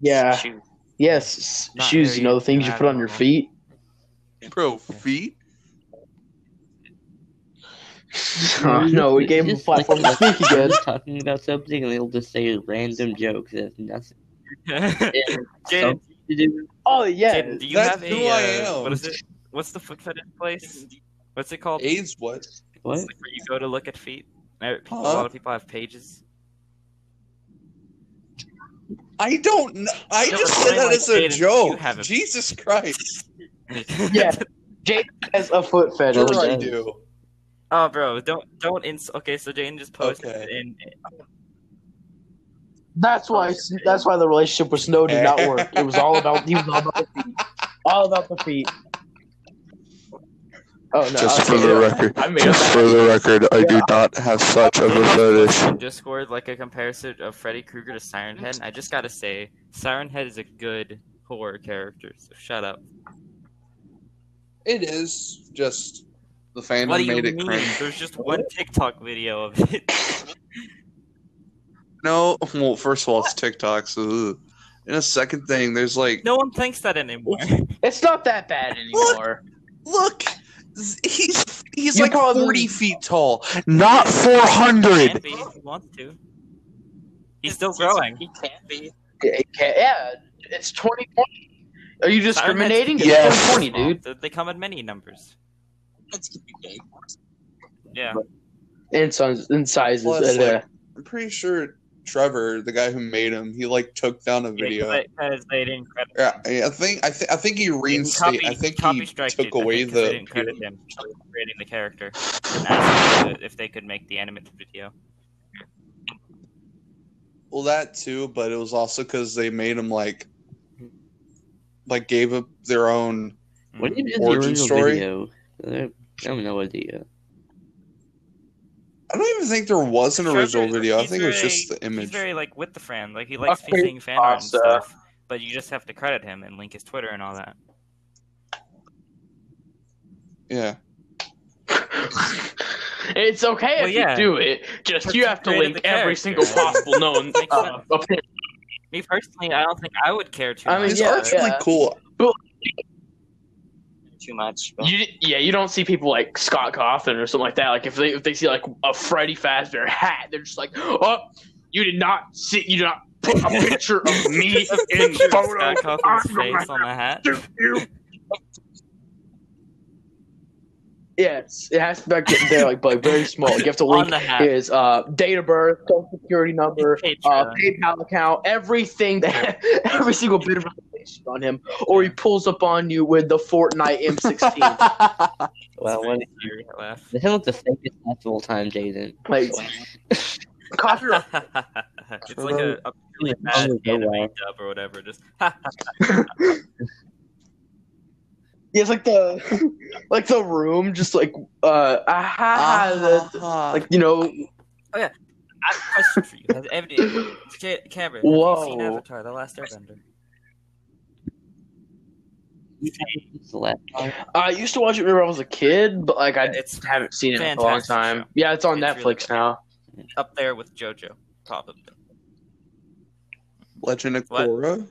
Speaker 2: yeah,
Speaker 1: Shoot.
Speaker 2: yes,
Speaker 1: Not
Speaker 2: shoes.
Speaker 1: very
Speaker 2: You know the things you put on your feet.
Speaker 4: Bro, feet?
Speaker 2: no, we gave him a
Speaker 3: Just like-
Speaker 2: platform to speak again.
Speaker 3: He's talking about something and they'll just say random jokes that nothing
Speaker 1: Jaden,
Speaker 3: to do.
Speaker 2: Oh yeah,
Speaker 1: Jaden, do you
Speaker 4: That's
Speaker 1: have
Speaker 4: who
Speaker 1: a
Speaker 4: I
Speaker 1: uh, what is it? What's the foot fetish place? What's it called?
Speaker 4: AIDS what?
Speaker 3: What?
Speaker 1: Like where you go to look at feet. Uh, people- A lot of people have pages.
Speaker 4: I don't know. I
Speaker 1: No,
Speaker 4: just said that
Speaker 1: like,
Speaker 4: as a
Speaker 1: Jaden,
Speaker 4: joke.
Speaker 1: a-
Speaker 4: Jesus Christ.
Speaker 2: yeah. Jake has a foot fetish.
Speaker 4: Sure
Speaker 3: Really
Speaker 4: I do.
Speaker 1: oh, bro, don't don't ins. Okay, so Jaden just posted
Speaker 4: Okay.
Speaker 1: in.
Speaker 2: That's why. That's why the relationship with Snow did not work. It was all about. He was all about the feet. All about the feet. Oh no!
Speaker 7: Just for the record,
Speaker 2: I made
Speaker 7: just for the record, I do not have such of a fetish.
Speaker 1: in Discord like a comparison of Freddy Krueger to Siren Head. and I just gotta say, Siren Head is a good horror character. So shut up.
Speaker 4: It is just the fandom
Speaker 1: What do you
Speaker 4: made it
Speaker 1: mean?
Speaker 4: cringe.
Speaker 1: There's just one TikTok video of it.
Speaker 4: No, well, first of all, it's TikTok. So, ugh. and a second thing, there's like,
Speaker 1: no one thinks that anymore.
Speaker 2: It's not that bad anymore.
Speaker 4: look, he's he's
Speaker 2: You
Speaker 4: like
Speaker 2: probably-
Speaker 4: forty feet tall.
Speaker 7: Not
Speaker 1: He
Speaker 7: 400!
Speaker 1: can be if he wants to. He's still growing. He can't be.
Speaker 2: It can't- yeah, it's 2020. Are you discriminating? It's
Speaker 7: Yes.
Speaker 2: 2020, dude.
Speaker 1: They- They come in many numbers. Yeah.
Speaker 2: In size, in sizes.
Speaker 4: Plus,
Speaker 2: and, uh,
Speaker 4: like, I'm pretty sure Trevor, the guy who made him, he like took down a video.
Speaker 1: Because uh, they didn't credit.
Speaker 4: Yeah, I think I think I think he reinstated. I think he took
Speaker 1: it,
Speaker 4: away
Speaker 1: think, 'cause they
Speaker 4: the.
Speaker 1: didn't credit him creating the character and asked if they could make the animated video.
Speaker 4: Well, that too, but it was also because they made him like like gave up their own.
Speaker 3: What do you do the
Speaker 4: Origin
Speaker 3: original
Speaker 4: story?
Speaker 3: video? I have no idea.
Speaker 4: I don't even think there was an
Speaker 1: Trevor-
Speaker 4: original video. I
Speaker 1: he's
Speaker 4: think it was just the image.
Speaker 1: He's very like with the fan. Like he likes
Speaker 2: Okay,
Speaker 1: seeing fan art and stuff. But you just have to credit him and link his Twitter and all that.
Speaker 4: Yeah.
Speaker 2: it's okay
Speaker 1: Well,
Speaker 2: if
Speaker 1: yeah.
Speaker 2: you do it. Just
Speaker 1: But
Speaker 2: you
Speaker 1: you
Speaker 2: have to link every single possible known uh, opinion.
Speaker 1: Me personally, I don't think I would care too
Speaker 2: I mean,
Speaker 1: much.
Speaker 4: His
Speaker 2: yeah,
Speaker 4: art's really
Speaker 2: yeah.
Speaker 4: cool.
Speaker 1: Too much.
Speaker 2: You yeah, you don't see people like Scott Cawthon or something like that. Like if they if they see like a Freddy Fazbear hat, they're just like, oh, you did not see, you did not put a picture of me in photo.
Speaker 1: Scott Cawthon's face on the hat.
Speaker 2: Yes, it has to be like they're like, like very small. You have to
Speaker 1: On
Speaker 2: link
Speaker 1: the hat.
Speaker 2: his uh, date of birth, social security number, uh, PayPal account, everything that every single bit of information on him, or he pulls up on you with the Fortnite M16.
Speaker 3: Well, when
Speaker 1: Serious laugh.
Speaker 3: they look the fakest laugh of all time, Jaden.
Speaker 2: like, copyright.
Speaker 1: it's like a, a really bad anime dub or whatever. Just
Speaker 2: Yeah, it's like the like the room, just like uh, ah, the- like you know, Oh yeah,
Speaker 1: I have a question for you. Has Evan, Ca- Cameron, have you seen Avatar: The Last Airbender?
Speaker 3: It's the last time.
Speaker 2: I used to watch it whenever I was a kid, but like I
Speaker 1: It's
Speaker 2: haven't seen it in a long time.
Speaker 1: show.
Speaker 2: Yeah, it's on
Speaker 1: It's
Speaker 2: Netflix
Speaker 1: really
Speaker 2: now.
Speaker 1: up there with JoJo, probably.
Speaker 4: Legend of
Speaker 1: What?
Speaker 4: Korra.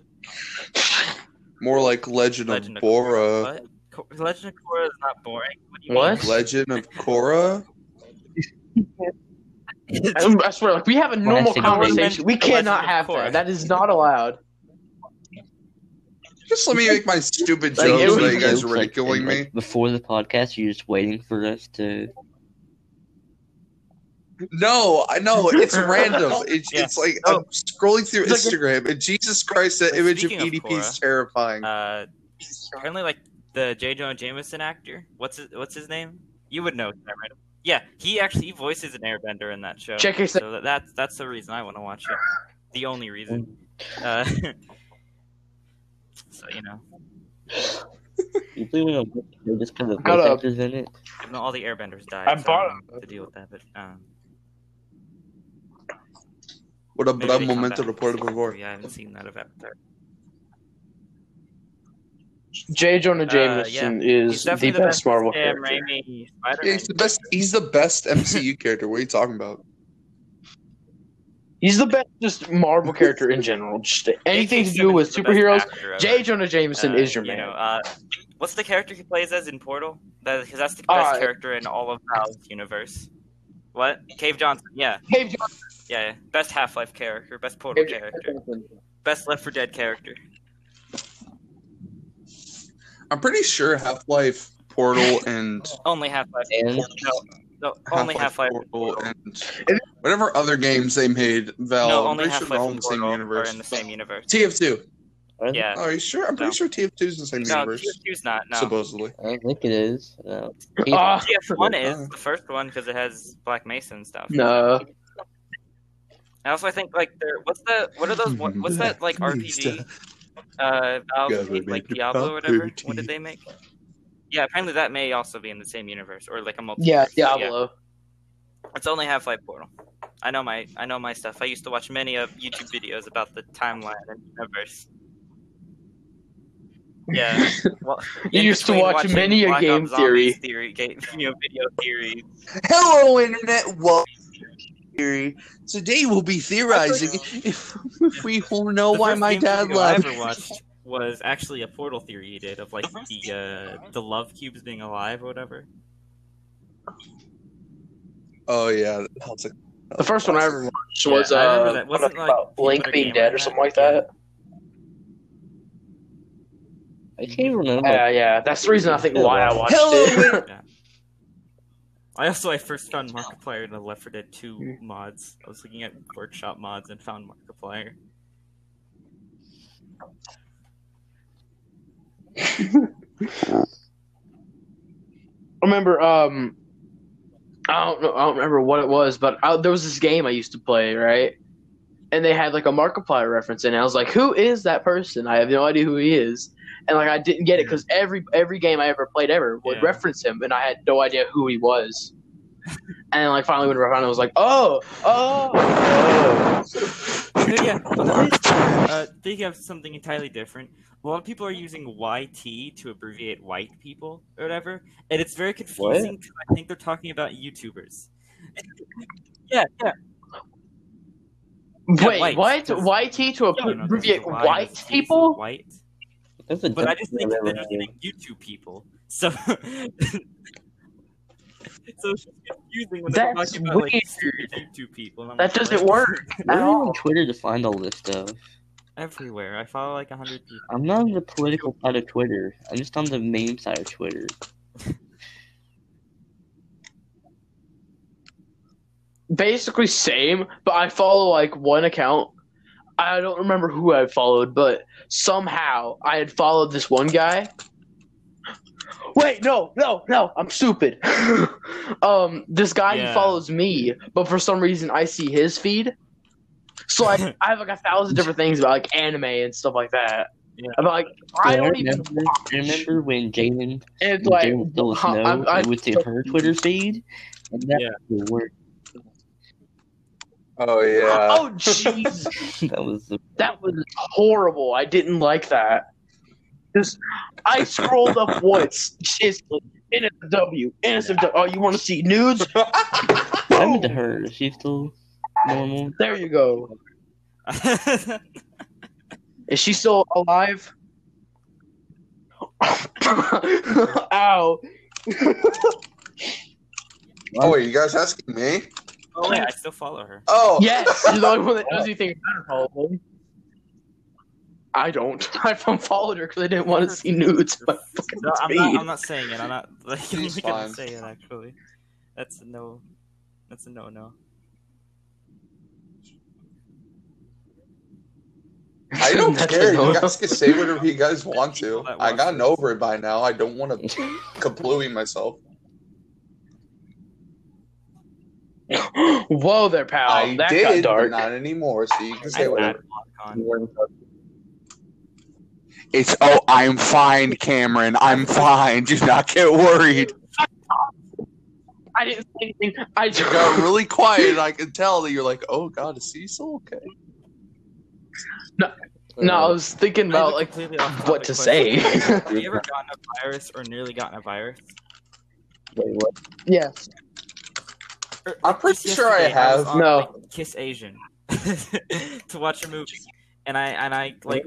Speaker 4: More like Legend,
Speaker 1: Legend
Speaker 4: of
Speaker 1: of Korra.
Speaker 4: Korra.
Speaker 1: What? Legend of Korra is not boring. What?
Speaker 2: What?
Speaker 4: Legend of Korra.
Speaker 2: I, I swear, like we have a normal conversation. We cannot have
Speaker 1: Korra.
Speaker 2: that. That is not allowed.
Speaker 4: Just let me make my stupid
Speaker 2: Like,
Speaker 4: jokes
Speaker 2: it
Speaker 4: that you guys are ridiculing
Speaker 3: and,
Speaker 4: me.
Speaker 3: like, before the podcast, you're just waiting for us to.
Speaker 4: No, I know it's random. It's,
Speaker 1: Yeah.
Speaker 4: it's like
Speaker 1: Oh.
Speaker 4: I'm scrolling through
Speaker 2: It's like-
Speaker 4: Instagram, and Jesus Christ, that
Speaker 1: But
Speaker 4: image of
Speaker 1: speaking of
Speaker 4: EDP is
Speaker 1: Korra,
Speaker 4: terrifying.
Speaker 1: Uh, apparently, like the J. Jonah Jameson actor. What's his What's his name? You would know, Cameron. Yeah, he actually he voices an Airbender in that show.
Speaker 2: Check yourself.
Speaker 1: So that, that's that's the reason I want to watch it. The only reason. Uh, so you know,
Speaker 3: You believe in a just because of
Speaker 2: Got
Speaker 3: voice
Speaker 2: a-
Speaker 3: actors in it?
Speaker 1: you know, all the Airbenders died.
Speaker 2: I
Speaker 1: so
Speaker 2: bought
Speaker 1: don't know to deal with that, but um,
Speaker 4: What a
Speaker 1: maybe
Speaker 4: but I'm
Speaker 1: they come
Speaker 4: momento
Speaker 1: back.
Speaker 4: to Puerto before.
Speaker 1: Yeah, I haven't seen that of Avatar.
Speaker 2: J. Jonah
Speaker 1: Uh,
Speaker 2: Jameson
Speaker 1: He's
Speaker 2: is the
Speaker 1: definitely
Speaker 2: best Marvel
Speaker 1: Sam
Speaker 2: character.
Speaker 1: Raimi Spider-Man.
Speaker 4: Yeah, he's the best. He's the best MCU character. What are you talking about?
Speaker 2: He's the best just Marvel character in general. Just anything to do with
Speaker 1: Simmons is the best
Speaker 2: superheroes.
Speaker 1: actor ever.
Speaker 2: J. Jonah Jameson
Speaker 1: Uh,
Speaker 2: is your
Speaker 1: you
Speaker 2: man.
Speaker 1: know, uh, what's the character he plays as in Portal? Because that's the best
Speaker 2: Uh,
Speaker 1: character in all of Valve's universe. What? Cave Johnson. Yeah,
Speaker 2: Cave Johnson.
Speaker 1: yeah. yeah. Best Half Life character. Best Portal
Speaker 2: Cave
Speaker 1: character.
Speaker 2: Johnson.
Speaker 1: Best Left 4 Dead character.
Speaker 4: I'm pretty sure Half Life, Portal, and
Speaker 1: Only Half Life.
Speaker 3: And
Speaker 1: No, no, only Half Life.
Speaker 4: Portal, and whatever other games they made. Valve.
Speaker 1: No, only Half
Speaker 4: sure they're all
Speaker 1: Life
Speaker 4: in
Speaker 1: and
Speaker 4: the same
Speaker 1: Portal are
Speaker 4: universe.
Speaker 1: in the same universe.
Speaker 4: TF2.
Speaker 1: Yeah.
Speaker 4: Oh, are you sure? I'm pretty
Speaker 1: No.
Speaker 4: sure TF2 is in the same
Speaker 1: No,
Speaker 4: universe.
Speaker 1: TF2's not. No.
Speaker 4: Supposedly.
Speaker 3: I think it is. No.
Speaker 2: Ah,
Speaker 1: TF1 is the first one because it has Black Mesa and stuff.
Speaker 2: no.
Speaker 1: I also think like there. What's the? What are those? What, what's that like RPG? Uh, Valve made, like Diablo or whatever. What did they make? Yeah, apparently that may also be in the same universe or like a multi.
Speaker 2: Yeah, Diablo.
Speaker 1: It's only Half Life Portal. I know my I know my stuff. I used to watch many of YouTube videos about the timeline and universe. Yeah. Well,
Speaker 2: You used to watch many a game
Speaker 1: Ops
Speaker 2: theory.
Speaker 1: theory, game, you know, video theory.
Speaker 4: Hello, Internet. Well, theory. Today we'll be theorizing if, if we will know
Speaker 1: The
Speaker 4: why my dad
Speaker 1: video I
Speaker 4: left.
Speaker 1: Ever watched was actually a Portal theory he did of like the uh, the love cubes being alive or whatever.
Speaker 4: Oh yeah, that's a,
Speaker 2: The first one I ever watched
Speaker 1: Yeah,
Speaker 2: was
Speaker 1: I
Speaker 2: uh,
Speaker 1: that. Wasn't,
Speaker 2: about
Speaker 1: like, he
Speaker 2: Link being dead
Speaker 1: on
Speaker 2: or
Speaker 1: that?
Speaker 2: something like that.
Speaker 3: I can't even remember.
Speaker 2: Yeah, yeah. That's the reason I think why I watched
Speaker 4: Hello,
Speaker 2: it.
Speaker 1: I also I first found Markiplier in the Left 4 Dead 2
Speaker 2: Hmm.
Speaker 1: mods. I was looking at workshop mods and found Markiplier.
Speaker 2: I remember um I don't know I don't remember what it was, but I, there was this game I used to play, right? And they had like a Markiplier reference in it. I was like, who is that person? I have no idea who he is. and like I didn't get it because every every game I ever played ever would
Speaker 1: Yeah.
Speaker 2: reference him, and I had no idea who he was. and then, like finally when I found, it, I was like, oh, oh.
Speaker 1: So, yeah, uh, thinking of something entirely different. A lot of people are using YT to abbreviate white people or whatever, and it's very confusing because I think they're talking about YouTubers. yeah, yeah. Yeah,
Speaker 2: Wait,
Speaker 1: white,
Speaker 2: what?
Speaker 1: 'cause-
Speaker 2: YT to
Speaker 1: Yeah, no, there's
Speaker 2: abbreviate
Speaker 1: a Y
Speaker 2: white people?
Speaker 1: White,
Speaker 3: That's the
Speaker 1: but I just think
Speaker 3: I've
Speaker 1: they're
Speaker 3: ever
Speaker 1: just
Speaker 3: heard.
Speaker 1: saying YouTube people. So, so it's just confusing when they're
Speaker 2: That's
Speaker 1: talking about like
Speaker 2: weird.
Speaker 1: stupid YouTube people.
Speaker 2: That
Speaker 1: like,
Speaker 2: doesn't work at
Speaker 3: Where are you
Speaker 2: all.
Speaker 3: on Twitter to find all this stuff?
Speaker 1: Everywhere. I follow like a hundred people.
Speaker 3: I'm not on the political side of Twitter. I'm just on the meme side of Twitter.
Speaker 2: Basically same, but I follow like one account. I don't remember who I followed, but somehow I had followed this one guy. Wait, no, no, no, I'm stupid. um, this guy he
Speaker 1: Yeah.
Speaker 2: follows me, but for some reason I see his feed. So like I have like a thousand different things about like anime and stuff like that.
Speaker 1: Yeah.
Speaker 2: I'm like I don't even
Speaker 3: remember, remember when Jaden
Speaker 2: it's
Speaker 3: when
Speaker 2: like
Speaker 3: Jaden stole
Speaker 2: huh,
Speaker 3: snow?
Speaker 2: I'm- I-
Speaker 3: it was in her Twitter feed, and that
Speaker 1: Yeah.
Speaker 3: was the worst.
Speaker 4: Oh yeah.
Speaker 2: Oh jeez.
Speaker 3: that was the
Speaker 2: That was horrible. I didn't like that. Just, I scrolled up once. Seriously, NSFW, NSFW. Oh, you want to see nudes?
Speaker 3: what happened to her? She's she still normal?
Speaker 2: There you go. Is she still alive? Ow.
Speaker 4: Oh, are you guys asking me?
Speaker 1: oh yeah, I still follow her.
Speaker 4: Oh.
Speaker 2: Yes, you're the only one that knows anything about her, probably. I don't. I unfollowed her because I didn't want to see nudes. But fucking
Speaker 1: No, I'm not. I'm not saying it. I'm not like I'm not gonna say it. Actually, that's a no. That's a no no.
Speaker 4: I don't care. You guys can say whatever you guys want to. I
Speaker 1: watch
Speaker 4: gotten over it by now. I don't want to kaplooey myself.
Speaker 2: Whoa there, pal.
Speaker 4: I
Speaker 2: that
Speaker 4: did,
Speaker 2: got
Speaker 4: but
Speaker 2: dark.
Speaker 4: not anymore. So you can say
Speaker 1: have
Speaker 4: whatever.
Speaker 1: ad block on.
Speaker 7: It's oh, I'm fine, Cameron. I'm fine. Do not get worried.
Speaker 2: I didn't say anything. I
Speaker 4: You got really quiet. and I can tell that you're like, oh god, is Cecil okay?
Speaker 2: No, No, I was thinking about like what to
Speaker 1: question.
Speaker 2: say.
Speaker 1: Have you ever gotten a virus or nearly gotten a virus?
Speaker 3: Wait, what?
Speaker 2: yes.
Speaker 1: Or,
Speaker 4: I'm
Speaker 1: like,
Speaker 4: pretty
Speaker 1: just
Speaker 4: sure I
Speaker 1: yesterday, was
Speaker 4: have.
Speaker 1: on,
Speaker 2: No.
Speaker 1: like, Kiss Asian to watch a movie, and I and I like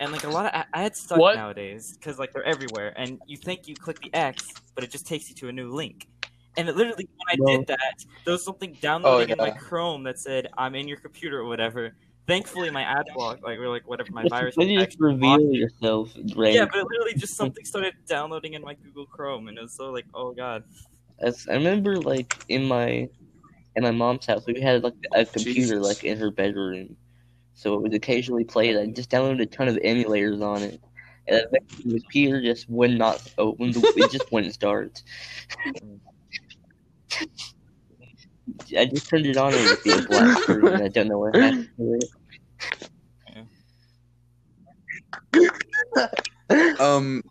Speaker 1: and like a lot of I- I had stuck
Speaker 2: What?
Speaker 1: nowadays because like they're everywhere, and you think you click the X, but it just takes you to a new link. And it literally, when I
Speaker 3: No.
Speaker 1: did that, there was something downloading oh, in my. Chrome that said "I'm in your computer" or whatever. Thankfully, my ad block, like or like whatever my
Speaker 3: Just-
Speaker 1: virus,
Speaker 3: Why do you just
Speaker 1: actually blocked
Speaker 3: reveal
Speaker 1: it.
Speaker 3: yourself,
Speaker 1: Yeah, but it literally just something started downloading in my Google Chrome, and it was so like, oh god.
Speaker 3: As I remember, like in my in my mom's house, we had like a computer
Speaker 4: Jesus.
Speaker 3: like in her bedroom, so it would occasionally play it. I just downloaded a ton of emulators on it, and eventually the computer just would not oh, open. The, it just wouldn't start. Mm. I just turned it on and it would be a black screen. and I don't know what happened to it.
Speaker 4: Um.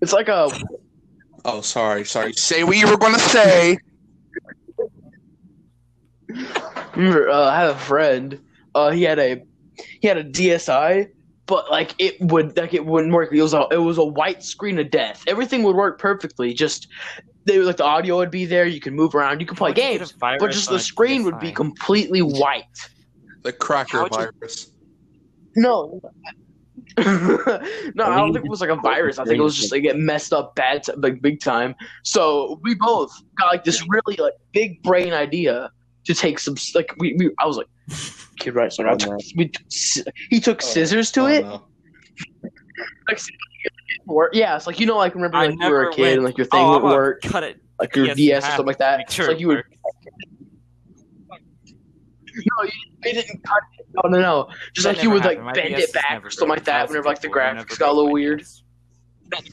Speaker 2: It's like a
Speaker 4: Oh, sorry, sorry.
Speaker 7: Say what you were gonna say.
Speaker 2: remember uh, I had a friend. Uh, he had a he had a DSi, but like it would like it wouldn't work. It was a it was a white screen of death. Everything would work perfectly. Just they like the audio would be there. You could move around. You could play
Speaker 1: How'd you get a
Speaker 2: games, but just the screen would be completely white.
Speaker 4: The cracker
Speaker 2: How'd you-
Speaker 4: virus.
Speaker 2: No. no, I don't think it was like a virus. I think it was just like it messed up bad, t- like big time. So we both got like this really like big brain idea to take some like we, we I was like, kid, right? So I
Speaker 3: Oh,
Speaker 2: took,
Speaker 3: no.
Speaker 2: we he took
Speaker 4: Oh,
Speaker 2: scissors to
Speaker 4: oh,
Speaker 2: it.
Speaker 4: no.
Speaker 2: Like, work. Yeah, it's like you know, like remember
Speaker 1: I
Speaker 2: like you were a kid
Speaker 1: went,
Speaker 2: and like your thing
Speaker 1: oh,
Speaker 2: would work,
Speaker 1: Cut it.
Speaker 2: like your
Speaker 1: Yes,
Speaker 2: DS or something like that.
Speaker 1: sure
Speaker 2: like you would. No, you, they didn't cut it. No, no, no. Just
Speaker 1: That
Speaker 2: like you would like
Speaker 1: happened. My
Speaker 2: bend
Speaker 1: DS
Speaker 2: it back or something like that. Whenever like the graphics got a little weird.
Speaker 1: DS.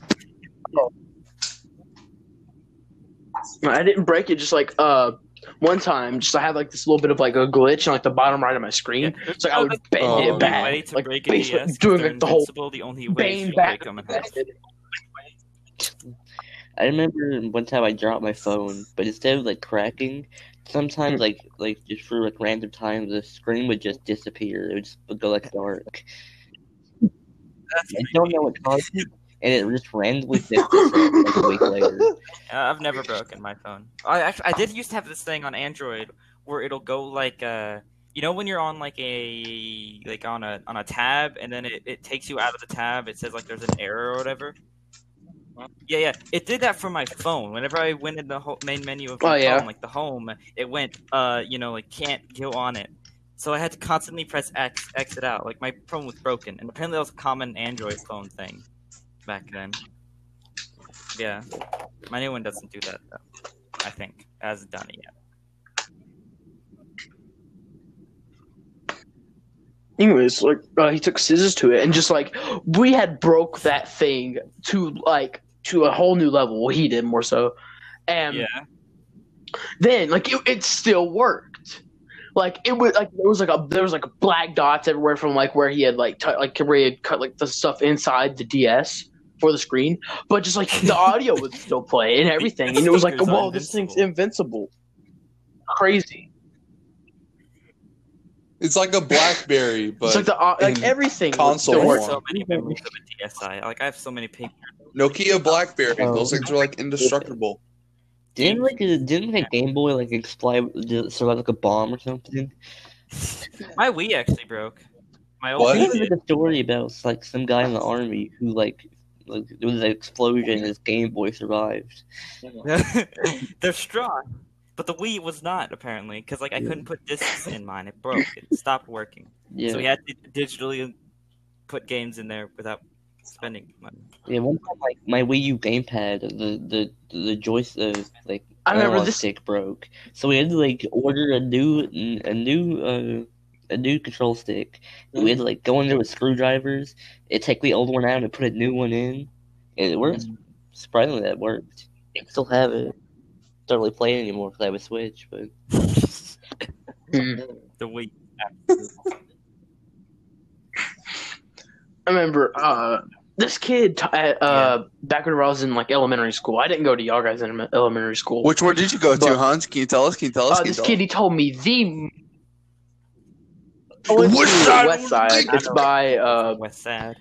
Speaker 2: I didn't break it. Just like uh, one time, just I had like this little bit of like a glitch on like the bottom right of my screen.
Speaker 1: Yeah,
Speaker 2: So I would
Speaker 1: that's
Speaker 2: bend
Speaker 3: Oh,
Speaker 2: it back,
Speaker 1: way to
Speaker 2: like
Speaker 1: break a
Speaker 2: basically
Speaker 1: DS,
Speaker 2: doing like the whole
Speaker 1: The only way
Speaker 2: bang
Speaker 1: to
Speaker 2: back.
Speaker 1: break them.
Speaker 3: I remember one time I dropped my phone, but instead of like cracking, sometimes like like just for like random times the screen would just disappear. It would just go like dark.
Speaker 1: That's
Speaker 3: I don't know what caused it, and it just randomly fixed itself like a week later.
Speaker 1: Uh, I've never broken my phone. I actually I did used to have this thing on Android where it'll go like uh you know when you're on like a like on a on a tab and then it, it takes you out of the tab it says like there's an error or whatever. Yeah, yeah. It did that for my phone. Whenever I went in the ho- main menu of my
Speaker 2: Oh, yeah.
Speaker 1: phone, like the home, it went uh you know like can't go on it. So I had to constantly press X exit out. Like my phone was broken, and apparently that was a common Android phone thing back then. Yeah, my new one doesn't do that though. I think hasn't done it yet.
Speaker 2: Anyways, like uh, he took scissors to it, and just like we had broke that thing to like to a whole new level. Well, he did more so, and
Speaker 1: Yeah,
Speaker 2: then like it, it still worked. Like it was like there was like a there was like black dots everywhere from like where he had like t- like where he had cut like the stuff inside the DS for the screen, but just like the audio would still play and everything, and it was like,
Speaker 1: Still
Speaker 2: whoa, this thing's invincible, crazy.
Speaker 4: It's like a BlackBerry, but
Speaker 2: it's like the uh, like everything
Speaker 4: console
Speaker 2: still
Speaker 1: I
Speaker 2: work.
Speaker 1: have
Speaker 4: form.
Speaker 1: so many memories of a DSi. Like I have so many pictures.
Speaker 4: Nokia BlackBerry.
Speaker 3: Oh.
Speaker 4: Those things are like indestructible.
Speaker 3: Didn't like a, didn't like Game Boy like explode survive like a bomb or something?
Speaker 1: My Wii actually broke. My old
Speaker 4: What?
Speaker 3: I think
Speaker 1: Wii
Speaker 3: there's like a story about like some guy in the army who like like there was an explosion and his Game Boy survived.
Speaker 1: They're strong, but the Wii was not apparently because like I couldn't put discs in mine. It broke. It stopped working.
Speaker 3: Yeah,
Speaker 1: So we had to digitally put games in there without spending money.
Speaker 3: yeah. One time, like my Wii U gamepad, the the the joystick, uh, like
Speaker 2: I remember
Speaker 3: analog
Speaker 2: this-
Speaker 3: stick broke, so we had to like order a new a new uh a new control stick. And we had to like go in there with screwdrivers, it take the old one out and put a new one in, and it worked. Surprisingly, that worked. I still have it. Don't really play it anymore because I have a Switch, but
Speaker 2: Mm.
Speaker 1: The Wii.
Speaker 2: I remember uh, this kid t- at, uh, back when I was in like elementary school. I didn't go to y'all guys in elementary school.
Speaker 7: Which one did you go to, Hans? Can you tell us? Can you tell us?
Speaker 2: uh,
Speaker 7: you
Speaker 2: this
Speaker 7: tell
Speaker 2: kid,
Speaker 7: us?
Speaker 2: he told me the. I went
Speaker 7: Which
Speaker 2: to
Speaker 7: side
Speaker 2: West Side.
Speaker 7: it?
Speaker 2: It's by uh,
Speaker 1: West Sad.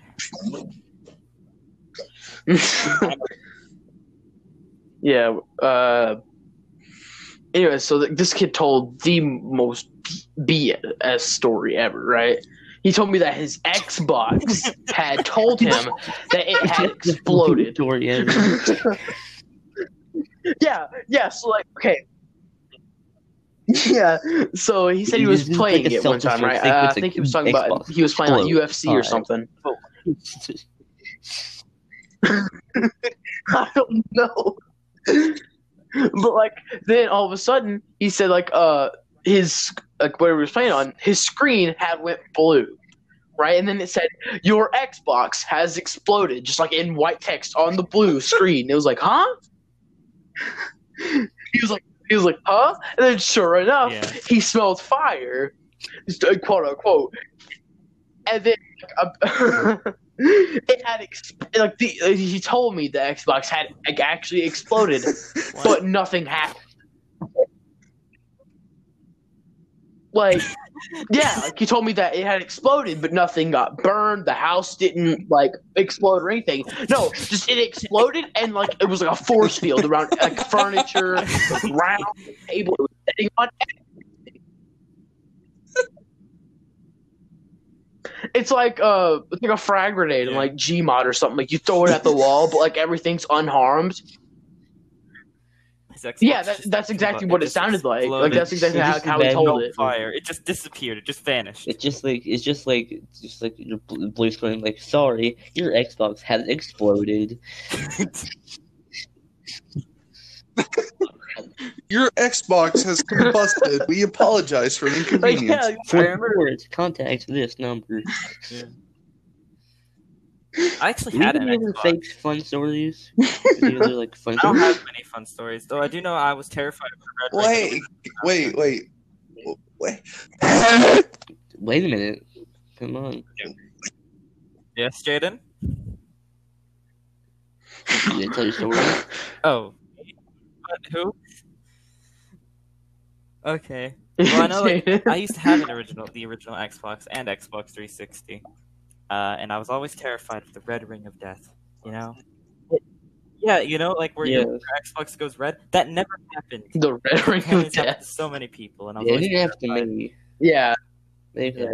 Speaker 2: yeah. Uh, anyway, so th- this kid told the most BS story ever, right? He told me that his Xbox had told him that it had exploded.
Speaker 3: Story ever.
Speaker 2: yeah, yeah. So like, okay. Yeah, so he said he was playing
Speaker 3: like
Speaker 2: it one time, right? Uh, I think he was talking about he was playing like. UFC or something. I don't know. but like then all of a sudden he said like uh his like whatever he was playing on his screen had went blue. Right, and then it said your Xbox has exploded, just like in white text on the blue screen. It was like, huh? he was like, he was like, huh? And then sure enough,
Speaker 1: Yeah.
Speaker 2: he smelled fire, uh, quote unquote. And then uh, it had ex- like the uh, he told me the Xbox had like, actually exploded, but nothing happened. Like, yeah, like he told me that it had exploded, but nothing got burned. The house didn't like explode or anything. No, just it exploded and like it was like a force field around like furniture, around the table it was sitting on. It's like uh, it's like a frag grenade
Speaker 1: Yeah.
Speaker 2: like Gmod or something. Like you throw it at the wall, but like everything's unharmed.
Speaker 1: His Xbox
Speaker 2: Yeah, that, that's exactly what it
Speaker 1: just
Speaker 2: sounded like. Like that's exactly
Speaker 3: It's
Speaker 2: how,
Speaker 3: just
Speaker 2: how he told it.
Speaker 1: fire. It just disappeared. It just vanished.
Speaker 3: It's just like it's just like just like your blue screen. Like, sorry, your Xbox has exploded.
Speaker 4: Your Xbox has combusted. we apologize for the
Speaker 2: Like,
Speaker 4: inconvenience.
Speaker 2: yeah,
Speaker 3: For
Speaker 2: remember.
Speaker 3: reports, contact this number.
Speaker 1: I actually
Speaker 3: we
Speaker 1: had
Speaker 3: have
Speaker 1: an
Speaker 3: any
Speaker 1: Xbox.
Speaker 3: fake fun stories? Any other like fun
Speaker 1: I don't
Speaker 3: stories?
Speaker 1: have many fun stories, though. I do know I was terrified of the red.
Speaker 4: Wait, wait, wait, wait.
Speaker 3: Wait a minute. Come on.
Speaker 1: Yes, Jaden.
Speaker 3: Did I tell your story?
Speaker 1: Oh, what? Who? Okay. Well, I know like, I used to have an original, the original Xbox and Xbox 360, uh, and I was always terrified of the red ring of death. You know? Yeah, you know, like where
Speaker 3: Yeah.
Speaker 1: your Xbox goes red. That never happened.
Speaker 2: The red ring of
Speaker 1: it's happened to
Speaker 2: death.
Speaker 1: so many people, and I was
Speaker 3: Yeah, it
Speaker 1: always
Speaker 3: didn't have to
Speaker 1: terrified.
Speaker 3: maybe.
Speaker 2: Yeah.
Speaker 3: Maybe
Speaker 1: Yeah.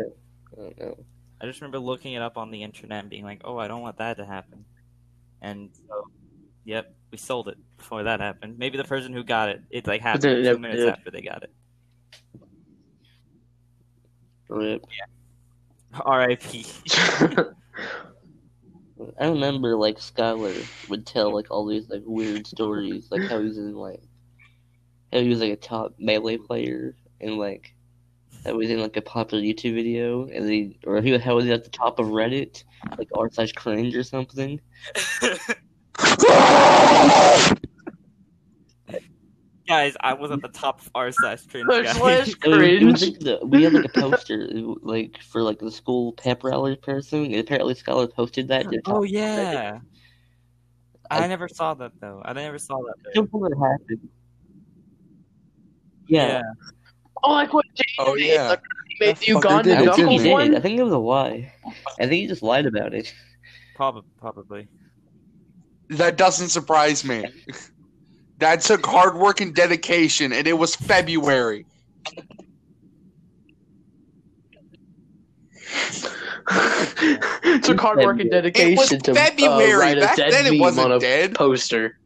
Speaker 3: I don't know.
Speaker 1: I just remember looking it up on the internet and being like, "Oh, I don't want that to happen." And so, yep, we sold it before that happened. Maybe the person who got it, it like happened two minutes after they got it.
Speaker 3: Rip.
Speaker 1: R.I.P.
Speaker 3: I remember like Skylar would tell like all these like weird stories, like how he's in like how he was like a top melee player and like that was in like a popular YouTube video and he or he how was he at the top of Reddit, like r slash cringe or something.
Speaker 1: Guys, I was at the top of r slash cringe. Guys.
Speaker 2: slash
Speaker 3: It was- it was,
Speaker 2: cringe.
Speaker 3: like, the- we had like a poster like for like the school pep rally person, and apparently Skylar posted that. to the oh, top
Speaker 1: Oh
Speaker 3: of Reddit.
Speaker 1: yeah. I
Speaker 3: I-
Speaker 1: never saw that though. I never saw that.
Speaker 3: I don't know what happened. Yeah,
Speaker 2: Oh, like oh, what Jaden
Speaker 4: Oh,
Speaker 2: did,
Speaker 4: yeah.
Speaker 2: like, made the
Speaker 4: That
Speaker 2: Uganda
Speaker 3: I think he
Speaker 2: Knuckles
Speaker 3: did.
Speaker 2: one.
Speaker 3: I think it was a lie. I think he just lied about it.
Speaker 1: Probably, probably.
Speaker 4: That doesn't surprise me. That took hard work and dedication, and it was February.
Speaker 2: Took hard work and dedication
Speaker 4: It was
Speaker 2: dedication to uh,
Speaker 4: February.
Speaker 2: write a
Speaker 4: Back
Speaker 2: dead
Speaker 4: then, it wasn't
Speaker 2: on a
Speaker 4: dead.
Speaker 2: poster.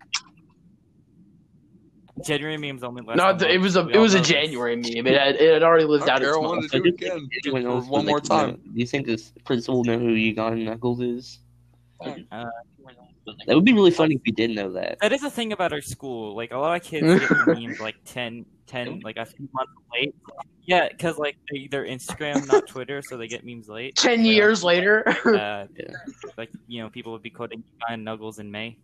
Speaker 1: January memes only last.
Speaker 2: No, it was a it was a January meme. It had, it had already lived out its month.
Speaker 4: to do it again.
Speaker 3: Anyone
Speaker 4: For one more
Speaker 3: like,
Speaker 4: time.
Speaker 3: Do you think this principal know who Uganda Knuckles is?
Speaker 1: Uh,
Speaker 3: That would be really funny if he didn't know that.
Speaker 1: That is the thing about our school. Like a lot of kids get memes like 10, 10, like a few months late. Yeah, because like they, they're Instagram, not Twitter, so they get memes late.
Speaker 2: Ten
Speaker 1: Like,
Speaker 2: years later.
Speaker 1: Uh,
Speaker 3: Yeah.
Speaker 1: Like you know, people would be quoting Ryan Nuggles in May.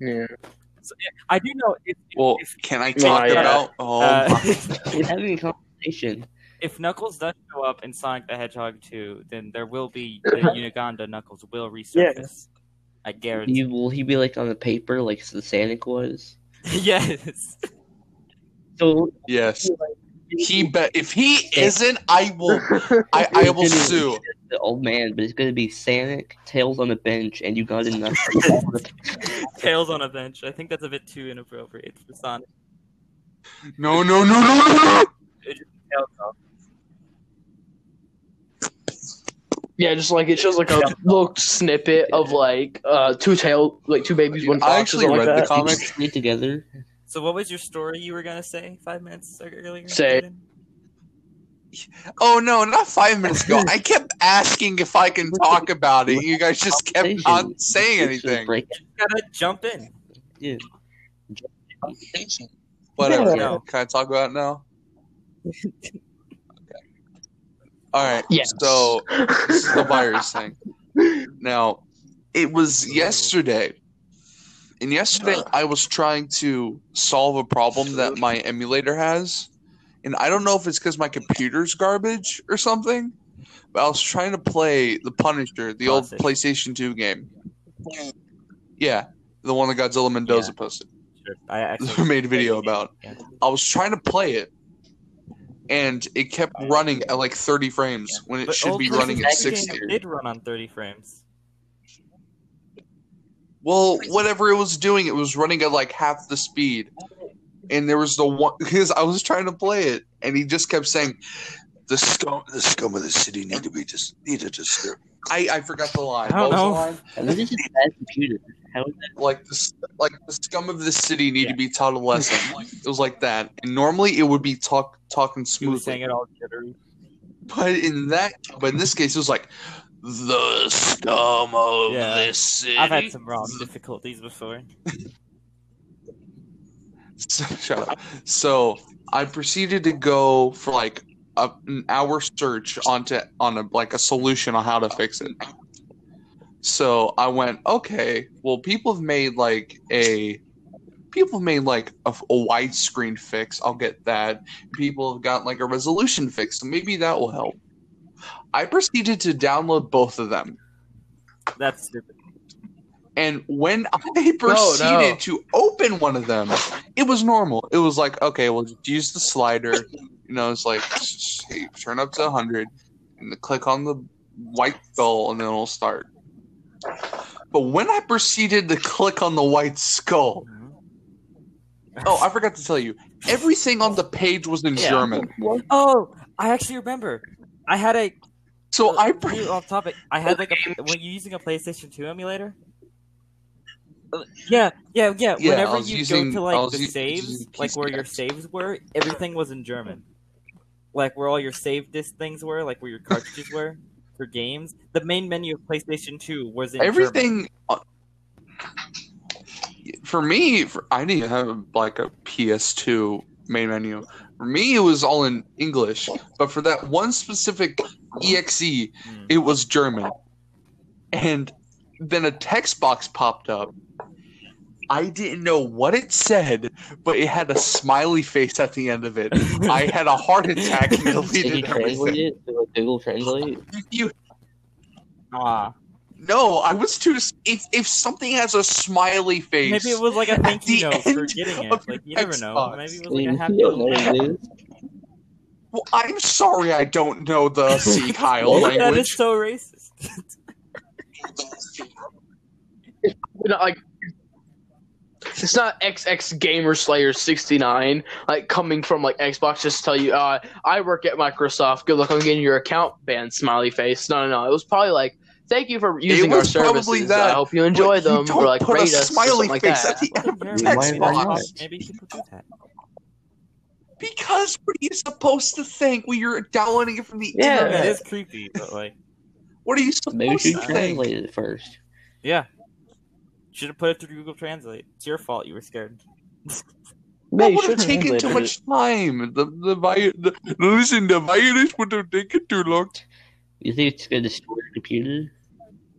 Speaker 2: yeah.
Speaker 1: So, yeah, I do know if if,
Speaker 4: Well,
Speaker 1: if,
Speaker 4: can I talk
Speaker 2: yeah.
Speaker 4: about? Oh,
Speaker 1: uh,
Speaker 4: my-
Speaker 3: We're having a conversation.
Speaker 1: If Knuckles does show up in Sonic the Hedgehog 2, then there will be the Uganda Knuckles will resurface. I guarantee.
Speaker 3: He, will he be like on the paper like the Sonic was?
Speaker 1: yes.
Speaker 3: So
Speaker 4: yes. He bet if he isn't, I will. I, I will sue.
Speaker 3: the old man, but it's gonna be Sonic, Tails on the bench, and Uganda Knuckles.
Speaker 1: Tails on a bench. I think that's a bit too inappropriate for Sonic.
Speaker 4: No, no, no, no, no, no.
Speaker 1: Tails off.
Speaker 2: Yeah, just like it shows like a little snippet of like uh two tail like two babies, one fox.
Speaker 4: I actually read
Speaker 2: like
Speaker 4: the
Speaker 2: that.
Speaker 4: comic.
Speaker 3: Stay together.
Speaker 1: So, what was your story you were gonna say five minutes earlier?
Speaker 2: Say.
Speaker 4: Oh no, not five minutes ago. I kept asking if I can talk about it. You guys just kept not saying anything.
Speaker 3: break-
Speaker 1: Gotta jump in.
Speaker 3: Yeah.
Speaker 4: Whatever.
Speaker 1: No.
Speaker 4: Can I talk about it now? Okay. All right.
Speaker 2: Yes.
Speaker 4: So the virus thing. Now, it was yesterday. And yesterday I was trying to solve a problem that my emulator has. And I don't know if it's because my computer's garbage or something. But I was trying to play The Punisher, the old
Speaker 1: Classic.
Speaker 4: PlayStation 2 game. Yeah. The one that Godzilla Mendoza posted.
Speaker 1: Sure. I actually
Speaker 4: made a video about.
Speaker 1: Yeah.
Speaker 4: I was trying to play it, and it kept running at like 30 frames when it
Speaker 1: But
Speaker 4: should be running at 60.
Speaker 1: games Did run on thirty frames.
Speaker 4: Well, whatever it was doing, it was running at like half the speed. And there was the one because I was trying to play it, and he just kept saying, "The scum, the scum of the city need to be just need to disturb." I I forgot the line.
Speaker 1: I don't
Speaker 4: What was the
Speaker 1: know.
Speaker 4: line?
Speaker 3: I think it's just a bad computer. How is that?
Speaker 4: Like the like the scum of the city need to be taught a lesson. It was like that, and normally it would be talk talking
Speaker 1: He was saying
Speaker 4: smoothly.
Speaker 1: it all jittery.
Speaker 4: But in that, but in this case, it was like the scum of
Speaker 1: Yeah.
Speaker 4: this city.
Speaker 1: I've had some wrong difficulties before.
Speaker 4: So, shut up. So I proceeded to go for like a, an hour search onto on a like a solution on how to fix it. So I went, okay, well, people have made like a people have made like a, a widescreen fix. I'll get that. People have got like a resolution fix, so maybe that will help. I proceeded to download both of them.
Speaker 1: That's stupid.
Speaker 4: And when I proceeded
Speaker 2: no.
Speaker 4: to open one of them, it was normal. It was like, okay, well, just use the slider. You know, it's like turn up to 100 and click on the white skull, and then it'll start. But when I proceeded to click on the white skull, mm-hmm. oh, I forgot to tell you, everything on the page was in
Speaker 1: Yeah.
Speaker 4: German.
Speaker 1: Oh, I actually remember. I had a
Speaker 4: So uh, I
Speaker 1: to be off topic. I had like a when you're using a PlayStation 2 emulator. Yeah, yeah, yeah.
Speaker 4: Yeah,
Speaker 1: Whenever you
Speaker 4: using-
Speaker 1: go to like the
Speaker 4: u-
Speaker 1: saves, like where your saves were, everything was in German. Like where all your save disc things were, like where your cartridges were for games. The main menu of PlayStation 2 was in
Speaker 4: everything uh, for me for, i didn't have like a ps2 main menu for me it was all in english but for that one specific exe
Speaker 1: Hmm.
Speaker 4: it was german and then a text box popped up i didn't know what it said but it had a smiley face at the end of it i had a heart attack and
Speaker 3: Did you translate
Speaker 4: everything
Speaker 3: it to like, Google Translate?
Speaker 4: you
Speaker 1: Ah,
Speaker 4: no i was too if, if something has a smiley face
Speaker 1: maybe it was like a thank you note for getting it. Like you
Speaker 4: your
Speaker 1: never know. Maybe it was
Speaker 3: I
Speaker 1: like
Speaker 3: mean,
Speaker 1: a happy little
Speaker 3: know
Speaker 1: thing.
Speaker 3: what it is.
Speaker 4: Well, I'm sorry I don't know the Sea Kyle
Speaker 3: Well,
Speaker 1: That is so racist.
Speaker 2: Like it's not XX Gamer Slayer 69 like coming from like Xbox just to tell you uh I work at Microsoft good luck on getting your account banned smiley face no no no it was probably like thank you for using our
Speaker 4: was probably
Speaker 2: services
Speaker 4: that,
Speaker 2: I hope you enjoy
Speaker 4: But you
Speaker 2: them
Speaker 4: don't
Speaker 2: or like
Speaker 4: put
Speaker 2: rate
Speaker 4: a
Speaker 2: us
Speaker 4: smiley
Speaker 2: something like
Speaker 4: face
Speaker 2: that
Speaker 4: at the end of
Speaker 1: you're
Speaker 4: text
Speaker 3: why
Speaker 1: Xbox.
Speaker 3: not?
Speaker 4: box.
Speaker 1: Maybe people that.
Speaker 4: Because what are you supposed to think when you're downloading it from the
Speaker 2: Yeah.
Speaker 1: It
Speaker 4: internet?
Speaker 1: it is creepy, but like,
Speaker 4: What are you supposed
Speaker 3: you
Speaker 4: to
Speaker 3: should
Speaker 4: think?
Speaker 3: translate it first.
Speaker 1: yeah, should have put it through Google Translate. It's your fault. You were scared.
Speaker 4: That
Speaker 2: you
Speaker 4: would have taken too much time. The the, vi- the listen, the virus would have taken too long.
Speaker 3: You think it's gonna destroy your computer?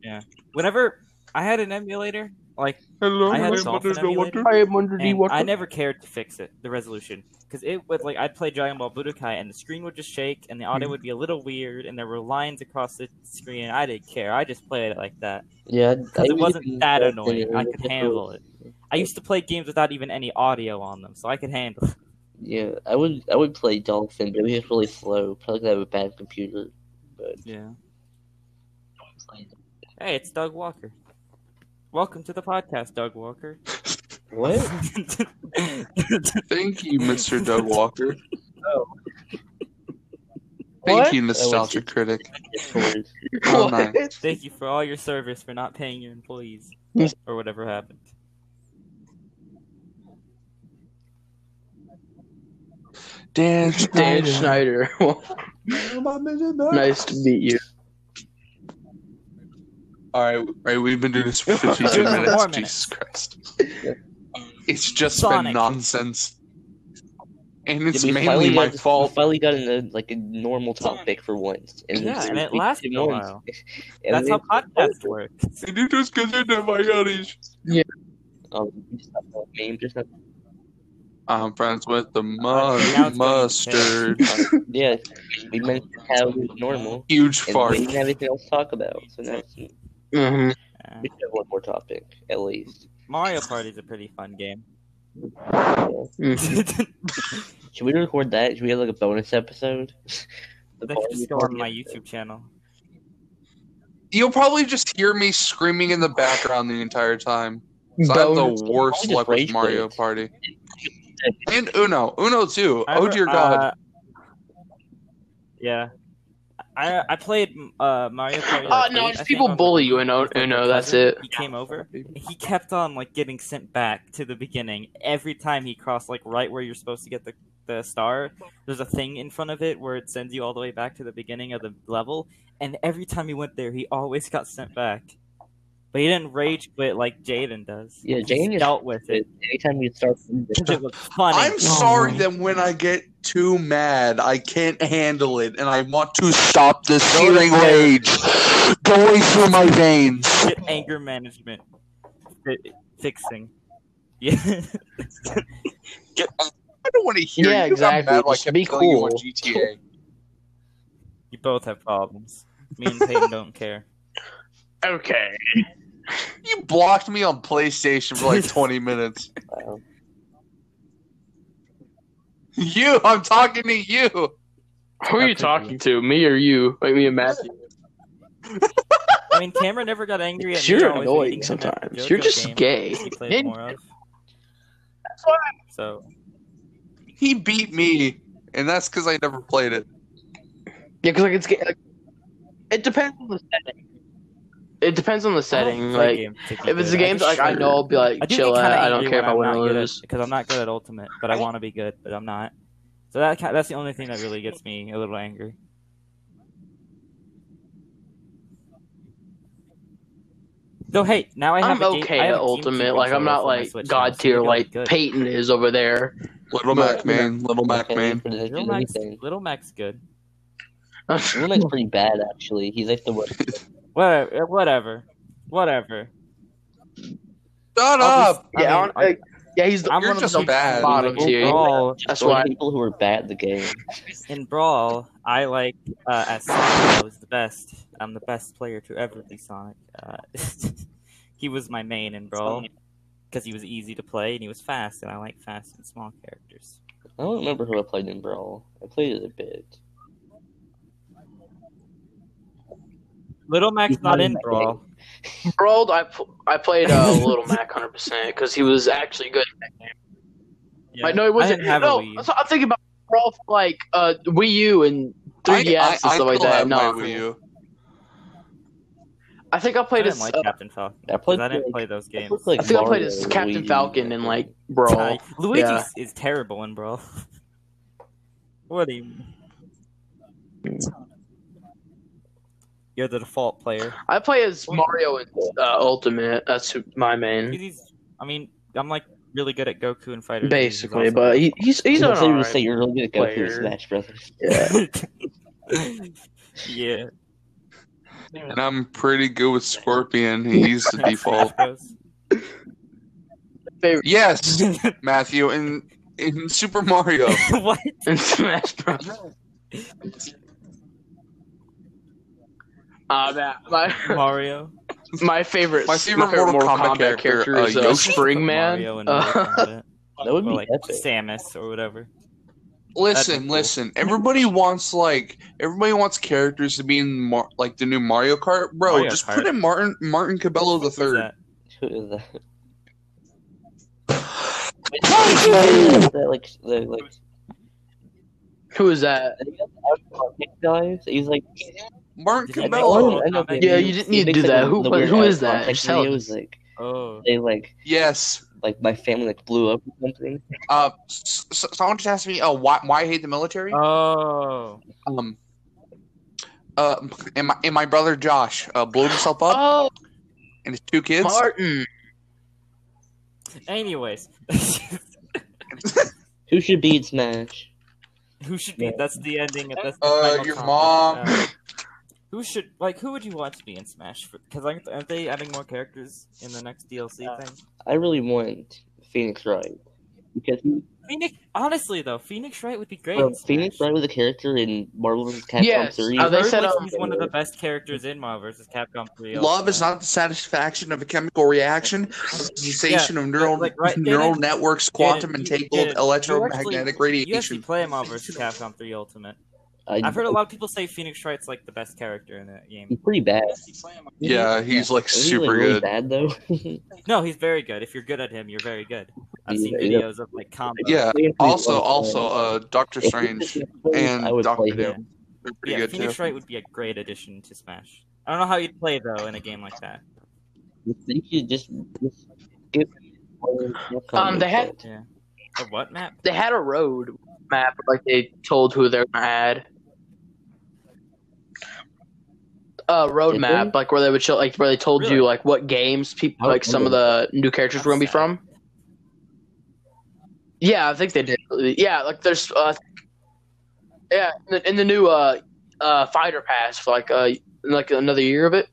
Speaker 3: Yeah.
Speaker 1: Whenever I had an emulator, like
Speaker 4: Hello,
Speaker 1: I had a
Speaker 4: my
Speaker 1: Dolphin
Speaker 4: mother,
Speaker 1: emulator.
Speaker 4: water.
Speaker 2: I am under the water
Speaker 1: I never cared to fix it, the resolution, because it would like I'd play Dragon Ball Budokai and the screen would just shake and the audio
Speaker 4: Hmm.
Speaker 1: would be a little weird and there were lines across the screen. and I didn't care. I just played it like that
Speaker 3: Yeah,
Speaker 1: because it wasn't that annoying. I could handle it. I used to play games without even any audio on them, so I could handle. it.
Speaker 3: Yeah, I would. I would play Dolphin, but it was really slow. Probably 'cause I have a bad computer. But
Speaker 1: Yeah. Hey, it's Doug Walker. Welcome to the podcast, Doug Walker.
Speaker 3: what?
Speaker 4: Thank you, Mr. Doug Walker.
Speaker 2: Oh.
Speaker 4: Thank
Speaker 2: What?
Speaker 4: you, nostalgia critic. Oh, nice.
Speaker 1: Thank you for all your service for not paying your employees or whatever happened.
Speaker 4: Dan
Speaker 2: Dan
Speaker 4: Schneider.
Speaker 2: Schneider nice to meet you
Speaker 4: All right, all right, we've been doing this for 52
Speaker 1: Four
Speaker 4: minutes.
Speaker 1: minutes.
Speaker 4: Jesus Christ. It's just
Speaker 1: Sonic.
Speaker 4: been nonsense. And it's
Speaker 3: we
Speaker 4: mainly
Speaker 3: finally
Speaker 4: my
Speaker 3: got, We
Speaker 4: fault.
Speaker 3: finally got in a, like a normal topic for once. And
Speaker 1: Yeah, and it lasted a while.
Speaker 3: And
Speaker 1: That's how podcasts work.
Speaker 4: And it was because I did my Irish.
Speaker 3: Um, we just have that name, just have-
Speaker 4: I'm friends with the
Speaker 1: Now
Speaker 4: mu-
Speaker 1: it's going to
Speaker 4: mustard.
Speaker 3: yeah, we mentioned how it was normal,
Speaker 4: Huge
Speaker 3: and
Speaker 4: fart.
Speaker 3: we didn't have anything else to talk about. So now it's- we
Speaker 2: Mhm.
Speaker 1: Uh,
Speaker 3: should have one more topic at least.
Speaker 1: Mario Party is a pretty fun game.
Speaker 2: Mhm.
Speaker 3: Should we record that? Should we have like a bonus episode? The
Speaker 1: That should just go on my YouTube channel.
Speaker 4: You'll probably just hear me screaming in the background the entire time. 'Cause I have the worst
Speaker 3: Just
Speaker 4: luck with Mario
Speaker 3: quit.
Speaker 4: Party. And Uno. Uno too.
Speaker 1: I
Speaker 4: Oh dear God.
Speaker 1: uh, yeah. I I played uh, Mario Party.
Speaker 2: Uh, no, just people bully you,
Speaker 1: Wii
Speaker 2: Uno-
Speaker 1: with, like,
Speaker 2: Uno, that's it.
Speaker 1: He came over. He kept on like getting sent back to the beginning every time he crossed like right where you're supposed to get the the star. There's a thing in front of it where it sends you all the way back to the beginning of the level, and every time he went there, he always got sent back. But he didn't rage quit like Jaden does.
Speaker 3: Yeah, Jaden
Speaker 1: dealt with it
Speaker 3: Anytime you start,
Speaker 1: it was funny.
Speaker 4: I'm sorry that when I get too mad. I can't handle it, and I want to stop this searing rage going through my veins.
Speaker 1: Get anger management. Fi- fixing. Yeah.
Speaker 4: Get, I don't want to hear
Speaker 2: Yeah,
Speaker 4: you.
Speaker 2: exactly.
Speaker 4: Mad like I'm
Speaker 2: be
Speaker 4: telling you on
Speaker 2: cool.
Speaker 4: GTA.
Speaker 1: you both have problems. Me and Peyton don't care.
Speaker 2: Okay.
Speaker 4: You blocked me on PlayStation for like 20 minutes.
Speaker 3: Wow.
Speaker 4: You, I'm talking to you.
Speaker 2: Who are you talking to? Me or you? Like me and Matthew?
Speaker 1: I mean, Cameron never got angry at me.
Speaker 2: You're
Speaker 1: always
Speaker 2: annoying
Speaker 1: hating him at
Speaker 2: sometimes. You're just gay.
Speaker 1: He played more of. So
Speaker 4: He beat me, and that's because I never played it.
Speaker 2: Yeah, because like it's ga- like, it depends on the setting. It depends on the setting.
Speaker 1: don't
Speaker 2: Like
Speaker 1: games
Speaker 2: if it's a game that like I know I'll be like
Speaker 1: I
Speaker 2: chill out. I don't care if
Speaker 1: when
Speaker 2: I
Speaker 1: I'm
Speaker 2: win
Speaker 1: not
Speaker 2: or
Speaker 1: good
Speaker 2: lose.
Speaker 1: because I'm not good at Ultimate, but I want to be good, but I'm not. So that that's the only thing that really gets me a little angry. Though, hey, now I have
Speaker 2: I'm
Speaker 1: a game,
Speaker 2: okay
Speaker 1: I have
Speaker 2: at Ultimate. Like I'm not like god tier
Speaker 1: maybe I'll be
Speaker 2: like
Speaker 1: good.
Speaker 2: Peyton is over there.
Speaker 4: Little
Speaker 2: But-
Speaker 4: Mac Man, Little Mac
Speaker 3: Okay,
Speaker 4: Man.
Speaker 1: Little Mac's,
Speaker 3: anything.
Speaker 1: Little Mac's good.
Speaker 3: Little Mac's pretty bad actually. He's like the worst.
Speaker 1: Whatever, whatever, whatever.
Speaker 4: Shut
Speaker 1: I'll just-
Speaker 4: up!
Speaker 1: I
Speaker 2: yeah,
Speaker 1: mean,
Speaker 2: I- like, yeah, he's the
Speaker 1: I'm
Speaker 4: You're
Speaker 1: one of
Speaker 4: just
Speaker 1: the
Speaker 4: bad.
Speaker 2: bottom tier.
Speaker 1: Brawl,
Speaker 2: That's why.
Speaker 3: people who are bad at the game.
Speaker 1: in Brawl, I like uh, as Sonic. I was the best. I'm the best player to ever be Sonic. Uh, he was my main in Brawl because he was easy to play and he was fast, and I like fast and small characters.
Speaker 3: I don't remember who I played in Brawl. I played it a bit.
Speaker 1: Little Mac's
Speaker 3: He's
Speaker 1: not
Speaker 3: not
Speaker 1: in
Speaker 3: in my
Speaker 1: Brawl.
Speaker 2: Brawl, I pl- I played uh, Little Mac 100 percent because he was actually good.
Speaker 1: Yeah.
Speaker 2: Like, no, he wasn't.
Speaker 1: didn't have
Speaker 2: no,
Speaker 1: a Wii.
Speaker 2: so I'm thinking about Brawl for like uh, Wii U and 3DS
Speaker 4: I, I,
Speaker 2: and stuff
Speaker 4: I
Speaker 2: like that.
Speaker 4: have
Speaker 2: No,
Speaker 4: my Wii U.
Speaker 2: I think I
Speaker 1: I
Speaker 2: played
Speaker 1: didn't
Speaker 2: as
Speaker 1: like
Speaker 2: uh,
Speaker 1: Captain Falcon.
Speaker 3: I
Speaker 1: 'cause
Speaker 3: played
Speaker 1: I didn't
Speaker 3: like-
Speaker 1: play those games.
Speaker 3: played, like,
Speaker 2: I think I played
Speaker 3: Mario
Speaker 2: as
Speaker 3: on
Speaker 2: Captain
Speaker 3: Wii U.
Speaker 2: Falcon in like Brawl.
Speaker 1: Uh, Luigi
Speaker 2: Yeah.
Speaker 1: is terrible in Brawl. what do you mean? You're the default player.
Speaker 2: I play as Mario in uh, Ultimate. That's who- my main,
Speaker 1: I mean, I'm like really good at Goku and Fighter.
Speaker 2: basically. But he, he's he's
Speaker 3: I
Speaker 2: an
Speaker 3: thought you
Speaker 2: alright
Speaker 3: saying you're really good at Goku
Speaker 2: player.
Speaker 3: Smash Brothers.
Speaker 2: Yeah.
Speaker 1: yeah.
Speaker 4: And I'm pretty good with Scorpion. He's the default. Yes, Matthew, in in Super Mario.
Speaker 1: what?
Speaker 2: in Smash Bros. Uh, that, my
Speaker 1: Mario.
Speaker 2: my favorite
Speaker 4: My favorite Mortal Kombat character, uh,
Speaker 2: is uh,
Speaker 4: Yoshi.
Speaker 2: Spring Man.
Speaker 1: Mario and Mortal
Speaker 2: Uh,
Speaker 3: That would
Speaker 1: or
Speaker 3: be
Speaker 1: like
Speaker 3: epic.
Speaker 1: Samus or whatever.
Speaker 4: Listen,
Speaker 1: cool.
Speaker 4: listen. Everybody wants like everybody wants characters to be in Mar- like the new Mario Kart, bro.
Speaker 1: Mario
Speaker 4: just
Speaker 1: Kart.
Speaker 4: put in Martin Martin Cabello the third.
Speaker 3: Who is that? Is that like the like
Speaker 2: Who is that?
Speaker 3: He's like
Speaker 4: Martin
Speaker 1: Did
Speaker 4: Cabello.
Speaker 1: one?
Speaker 3: I know,
Speaker 1: Yeah,
Speaker 2: you didn't need to do that. Who-
Speaker 3: the
Speaker 2: but
Speaker 3: weird
Speaker 2: who
Speaker 3: out
Speaker 2: is that?
Speaker 3: context
Speaker 2: Just tell
Speaker 3: videos, like
Speaker 1: Oh,
Speaker 3: they like
Speaker 4: Yes.
Speaker 3: like my family like blew up or something.
Speaker 4: Uh, s- s- someone just asked me, uh, why why I hate the military?
Speaker 1: oh,
Speaker 4: Um. Uh, and my and my brother Josh uh blew himself up
Speaker 2: Oh,
Speaker 4: and his two kids.
Speaker 2: Martin.
Speaker 1: Anyways,
Speaker 3: Who should be in Smash?
Speaker 1: who should be?
Speaker 3: Yeah.
Speaker 1: That's the ending. That's the
Speaker 4: Uh, your
Speaker 1: topic.
Speaker 4: mom.
Speaker 1: Uh, who should like? Who would you want to be in Smash? Because aren't, aren't they adding more characters in the next DLC thing?
Speaker 3: I really want Phoenix Wright because he,
Speaker 1: Phoenix. Honestly, though, Phoenix Wright would be great.
Speaker 3: bro,
Speaker 1: in Smash.
Speaker 3: Phoenix Wright was a character in Marvel vs. Capcom
Speaker 2: Yes,
Speaker 3: 3.
Speaker 2: uh, they said,
Speaker 1: like,
Speaker 2: um,
Speaker 1: he's one of the best characters in Marvel vs. Capcom 3.
Speaker 4: Love is not the satisfaction of a chemical reaction, but the sensation of neural
Speaker 1: like, right,
Speaker 4: neural
Speaker 1: Jaden-
Speaker 4: networks, quantum
Speaker 1: Jaden,
Speaker 4: entangled
Speaker 1: Jaden, you
Speaker 4: electromagnetic
Speaker 1: actually- You actually
Speaker 4: radiation.
Speaker 1: play Marvel vs. Capcom 3 Ultimate.
Speaker 3: I,
Speaker 1: I've heard a lot of people say Phoenix Wright's like the best character in that game.
Speaker 3: He's pretty bad.
Speaker 4: Yeah, he's like
Speaker 3: Isn't he,
Speaker 4: super
Speaker 3: like, really
Speaker 4: good.
Speaker 3: bad though.
Speaker 1: No, he's very good. If you're good at him, you're very good. I've seen
Speaker 3: Yeah, yeah.
Speaker 1: videos of like combos.
Speaker 4: Yeah. Also, also, uh, Doctor Strange and
Speaker 3: I would
Speaker 4: Doctor
Speaker 3: play
Speaker 4: Doom. They're pretty
Speaker 1: Yeah,
Speaker 4: good
Speaker 1: Phoenix
Speaker 4: too.
Speaker 1: Wright would be a great addition to Smash. I don't know how you'd play though in a game like that.
Speaker 3: I think You just, just skip.
Speaker 2: Um, they had
Speaker 1: Yeah. A what map?
Speaker 2: they had a road map like they told who they're gonna add. A road
Speaker 3: Did
Speaker 2: map,
Speaker 3: they?
Speaker 2: like where they would show, like where they told
Speaker 1: Really?
Speaker 2: you like what games people, like some of the new characters were gonna be
Speaker 1: sad.
Speaker 2: from. Yeah, I think they did. Yeah, like there's uh, Yeah, in the, in the new uh uh fighter pass for like uh like another year of it.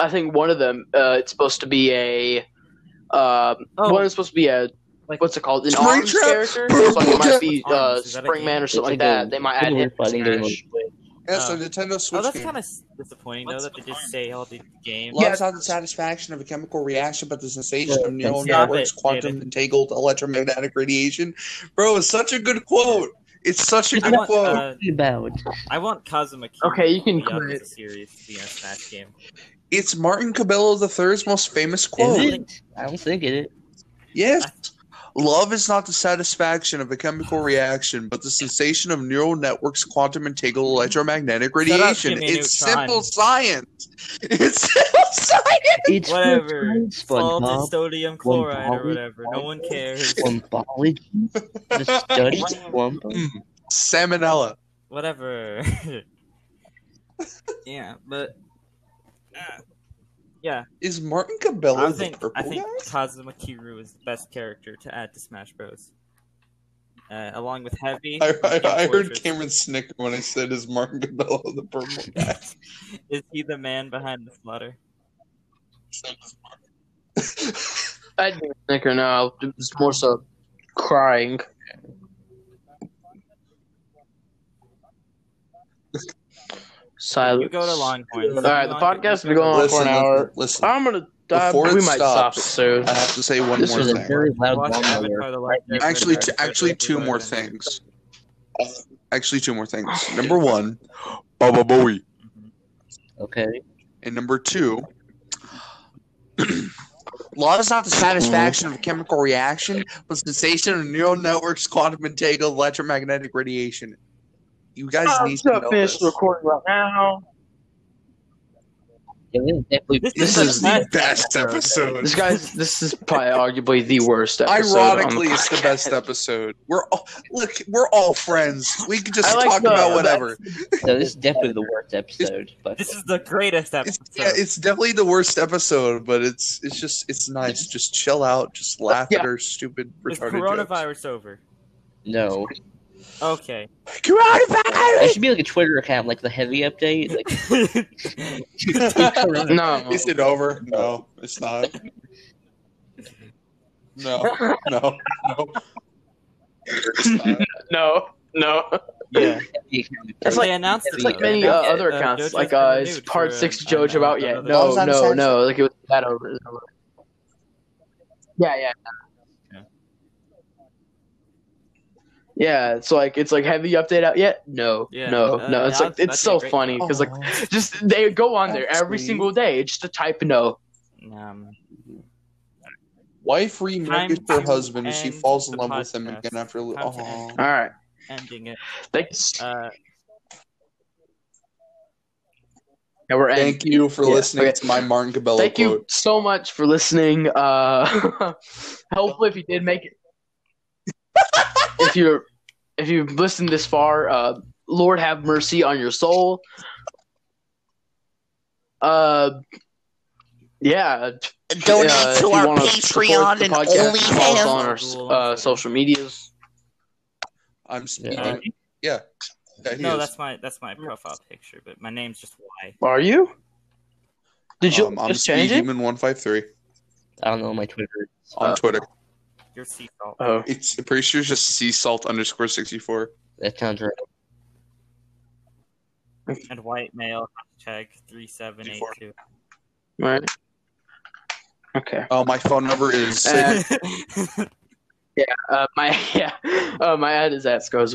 Speaker 2: I think one of them uh it's supposed to be a uh
Speaker 1: Oh.
Speaker 2: one is supposed to be a
Speaker 1: Like-
Speaker 2: what's it called an
Speaker 4: Spring
Speaker 2: arms character. So like it might be uh
Speaker 1: Arms, is that a
Speaker 2: Springman or something like
Speaker 3: It's like a-
Speaker 2: that. They might add
Speaker 3: like a
Speaker 2: him to
Speaker 3: fighting game on
Speaker 2: Smash.
Speaker 3: Switch.
Speaker 4: Yeah, so
Speaker 1: Oh.
Speaker 4: Nintendo Switch
Speaker 1: Oh, that's kind of disappointing though that they just say all the game.
Speaker 4: Love's not the satisfaction of a chemical reaction, but the sensation
Speaker 3: Yeah,
Speaker 4: of neural
Speaker 1: stop
Speaker 4: networks,
Speaker 1: it,
Speaker 4: quantum
Speaker 1: David.
Speaker 4: entangled electromagnetic radiation. Bro, it's such a good quote. It's such a good
Speaker 1: want,
Speaker 4: quote.
Speaker 1: uh,
Speaker 3: About
Speaker 1: I want Kazuma Kiryu
Speaker 2: Okay, you can
Speaker 1: to be
Speaker 2: quit.
Speaker 1: as a series to be a Smash game.
Speaker 4: it's Martin Cabello III's most famous quote.
Speaker 3: is it? I don't think it.
Speaker 4: Yes. Love is not the satisfaction of a chemical reaction, but the sensation of neural networks, quantum entangled electromagnetic
Speaker 1: Shut up,
Speaker 4: radiation. It's
Speaker 1: Neutron.
Speaker 4: simple science. It's simple science.
Speaker 3: It's
Speaker 1: Whatever.
Speaker 3: SpongeBob.
Speaker 1: Salted sodium chloride or whatever. No one cares.
Speaker 3: Swampology. The study swamp.
Speaker 4: Salmonella.
Speaker 1: Whatever. yeah, but uh, yeah,
Speaker 4: Is Martin Cabello
Speaker 1: I
Speaker 4: the
Speaker 1: think
Speaker 4: purple
Speaker 1: I think
Speaker 4: guy?
Speaker 1: Kazuma Kiryu is the best character to add to Smash Bros. Uh, along with Heavy.
Speaker 4: I, I, I heard Cameron snicker when I said, "Is Martin Cabello the purple guy?"
Speaker 1: is he the man behind the slaughter?
Speaker 2: I didn't think her now. It's more so crying. Silence.
Speaker 1: You go to Long Point.
Speaker 2: All right, the podcast has been going on for an hour.
Speaker 4: listen, listen.
Speaker 2: I'm gonna. Uh,
Speaker 4: Before
Speaker 2: we
Speaker 4: it
Speaker 2: might stop
Speaker 4: stops,
Speaker 2: soon.
Speaker 4: I have to say one
Speaker 2: This
Speaker 4: more
Speaker 2: was
Speaker 3: There's a
Speaker 4: thing.
Speaker 3: very loud
Speaker 1: Watch
Speaker 3: bomb
Speaker 1: Avatar. The Last Airbender.
Speaker 4: Actually, t- actually, two more things. Actually, two more things. Number one, Baba Booey,
Speaker 3: Okay.
Speaker 4: and number two, law is not the satisfaction of a chemical reaction, but sensation of neural networks, quantum entangled electromagnetic radiation. You guys
Speaker 2: I'm
Speaker 4: need to
Speaker 2: gonna
Speaker 4: know
Speaker 2: finish
Speaker 4: this.
Speaker 2: recording right now.
Speaker 3: Yeah, this is definitely.
Speaker 1: This,
Speaker 2: This
Speaker 1: is,
Speaker 2: is
Speaker 1: the
Speaker 4: the best episode.
Speaker 2: This guy's. This is probably arguably the worst episode.
Speaker 4: Ironically,
Speaker 2: the
Speaker 4: it's the best episode. We're all, look, we're all friends. We can just
Speaker 2: like
Speaker 4: talk
Speaker 2: the-
Speaker 4: about whatever.
Speaker 3: No, this is definitely the worst episode. But
Speaker 1: This is the greatest
Speaker 4: It's,
Speaker 1: episode.
Speaker 4: yeah, it's definitely the worst episode, but it's it's just it's nice. Just chill out, just laugh
Speaker 2: Yeah.
Speaker 4: at her stupid
Speaker 1: is
Speaker 4: retarded
Speaker 1: coronavirus over?
Speaker 3: no,
Speaker 1: Okay.
Speaker 3: it should be like a Twitter account, like the heavy update. Like,
Speaker 2: No.
Speaker 4: Is it over? No, it's not. No, no, no.
Speaker 2: no. No.
Speaker 1: yeah.
Speaker 2: It's
Speaker 1: they
Speaker 2: like-
Speaker 1: announced
Speaker 2: It's
Speaker 1: it,
Speaker 2: like many uh, other
Speaker 1: uh,
Speaker 2: accounts,
Speaker 1: JoJo's
Speaker 2: like
Speaker 1: been
Speaker 2: uh,
Speaker 1: renewed
Speaker 2: part
Speaker 1: for,
Speaker 2: six Jojo about
Speaker 1: another-
Speaker 2: yeah.
Speaker 1: another-
Speaker 2: No, no, no. Like it was that over. over. Yeah, yeah.
Speaker 1: Yeah.
Speaker 2: Yeah, it's like it's like have the update out yet? No,
Speaker 1: Yeah,
Speaker 2: no,
Speaker 1: uh,
Speaker 2: no. It's
Speaker 1: yeah,
Speaker 2: like it's so
Speaker 1: great
Speaker 2: funny because like just they go on there every
Speaker 4: sweet.
Speaker 2: single day just to type no.
Speaker 1: Um,
Speaker 4: wife
Speaker 1: Time
Speaker 4: remortgaged her husband and she falls in
Speaker 1: the
Speaker 4: love with him again after.
Speaker 1: Time to
Speaker 4: Aw.
Speaker 1: end.
Speaker 2: All right,
Speaker 1: ending it.
Speaker 2: thanks.
Speaker 1: Uh,
Speaker 2: Yeah, we're ending.
Speaker 4: Thank you for
Speaker 2: Yeah,
Speaker 4: listening
Speaker 2: okay.
Speaker 4: to my Martin Cabello
Speaker 2: Thank you so much for listening. Uh, hopefully, if you did make it, if you're if you've listened this far, uh, Lord have mercy on your soul. Uh, yeah.
Speaker 5: Donate
Speaker 2: uh,
Speaker 5: to our Patreon and
Speaker 2: podcast, follow us on our uh, social medias.
Speaker 4: I'm speaking. Yeah. yeah he
Speaker 1: no,
Speaker 4: is.
Speaker 1: that's my that's my profile picture, but my name's just Y.
Speaker 2: Are you? Did you
Speaker 4: Um, I'm
Speaker 2: just change it?
Speaker 4: Speedhuman one five three
Speaker 3: I don't know my Twitter.
Speaker 4: on
Speaker 2: Uh,
Speaker 4: Twitter.
Speaker 1: You're sea salt.
Speaker 2: Oh,
Speaker 4: It's I'm pretty sure it's just sea salt underscore sixty four.
Speaker 3: That sounds right.
Speaker 1: and white male hashtag three seven eight two.
Speaker 2: right. Okay.
Speaker 4: Oh, my phone number is
Speaker 2: Uh, Uh, my yeah. Uh, my ad is at Scores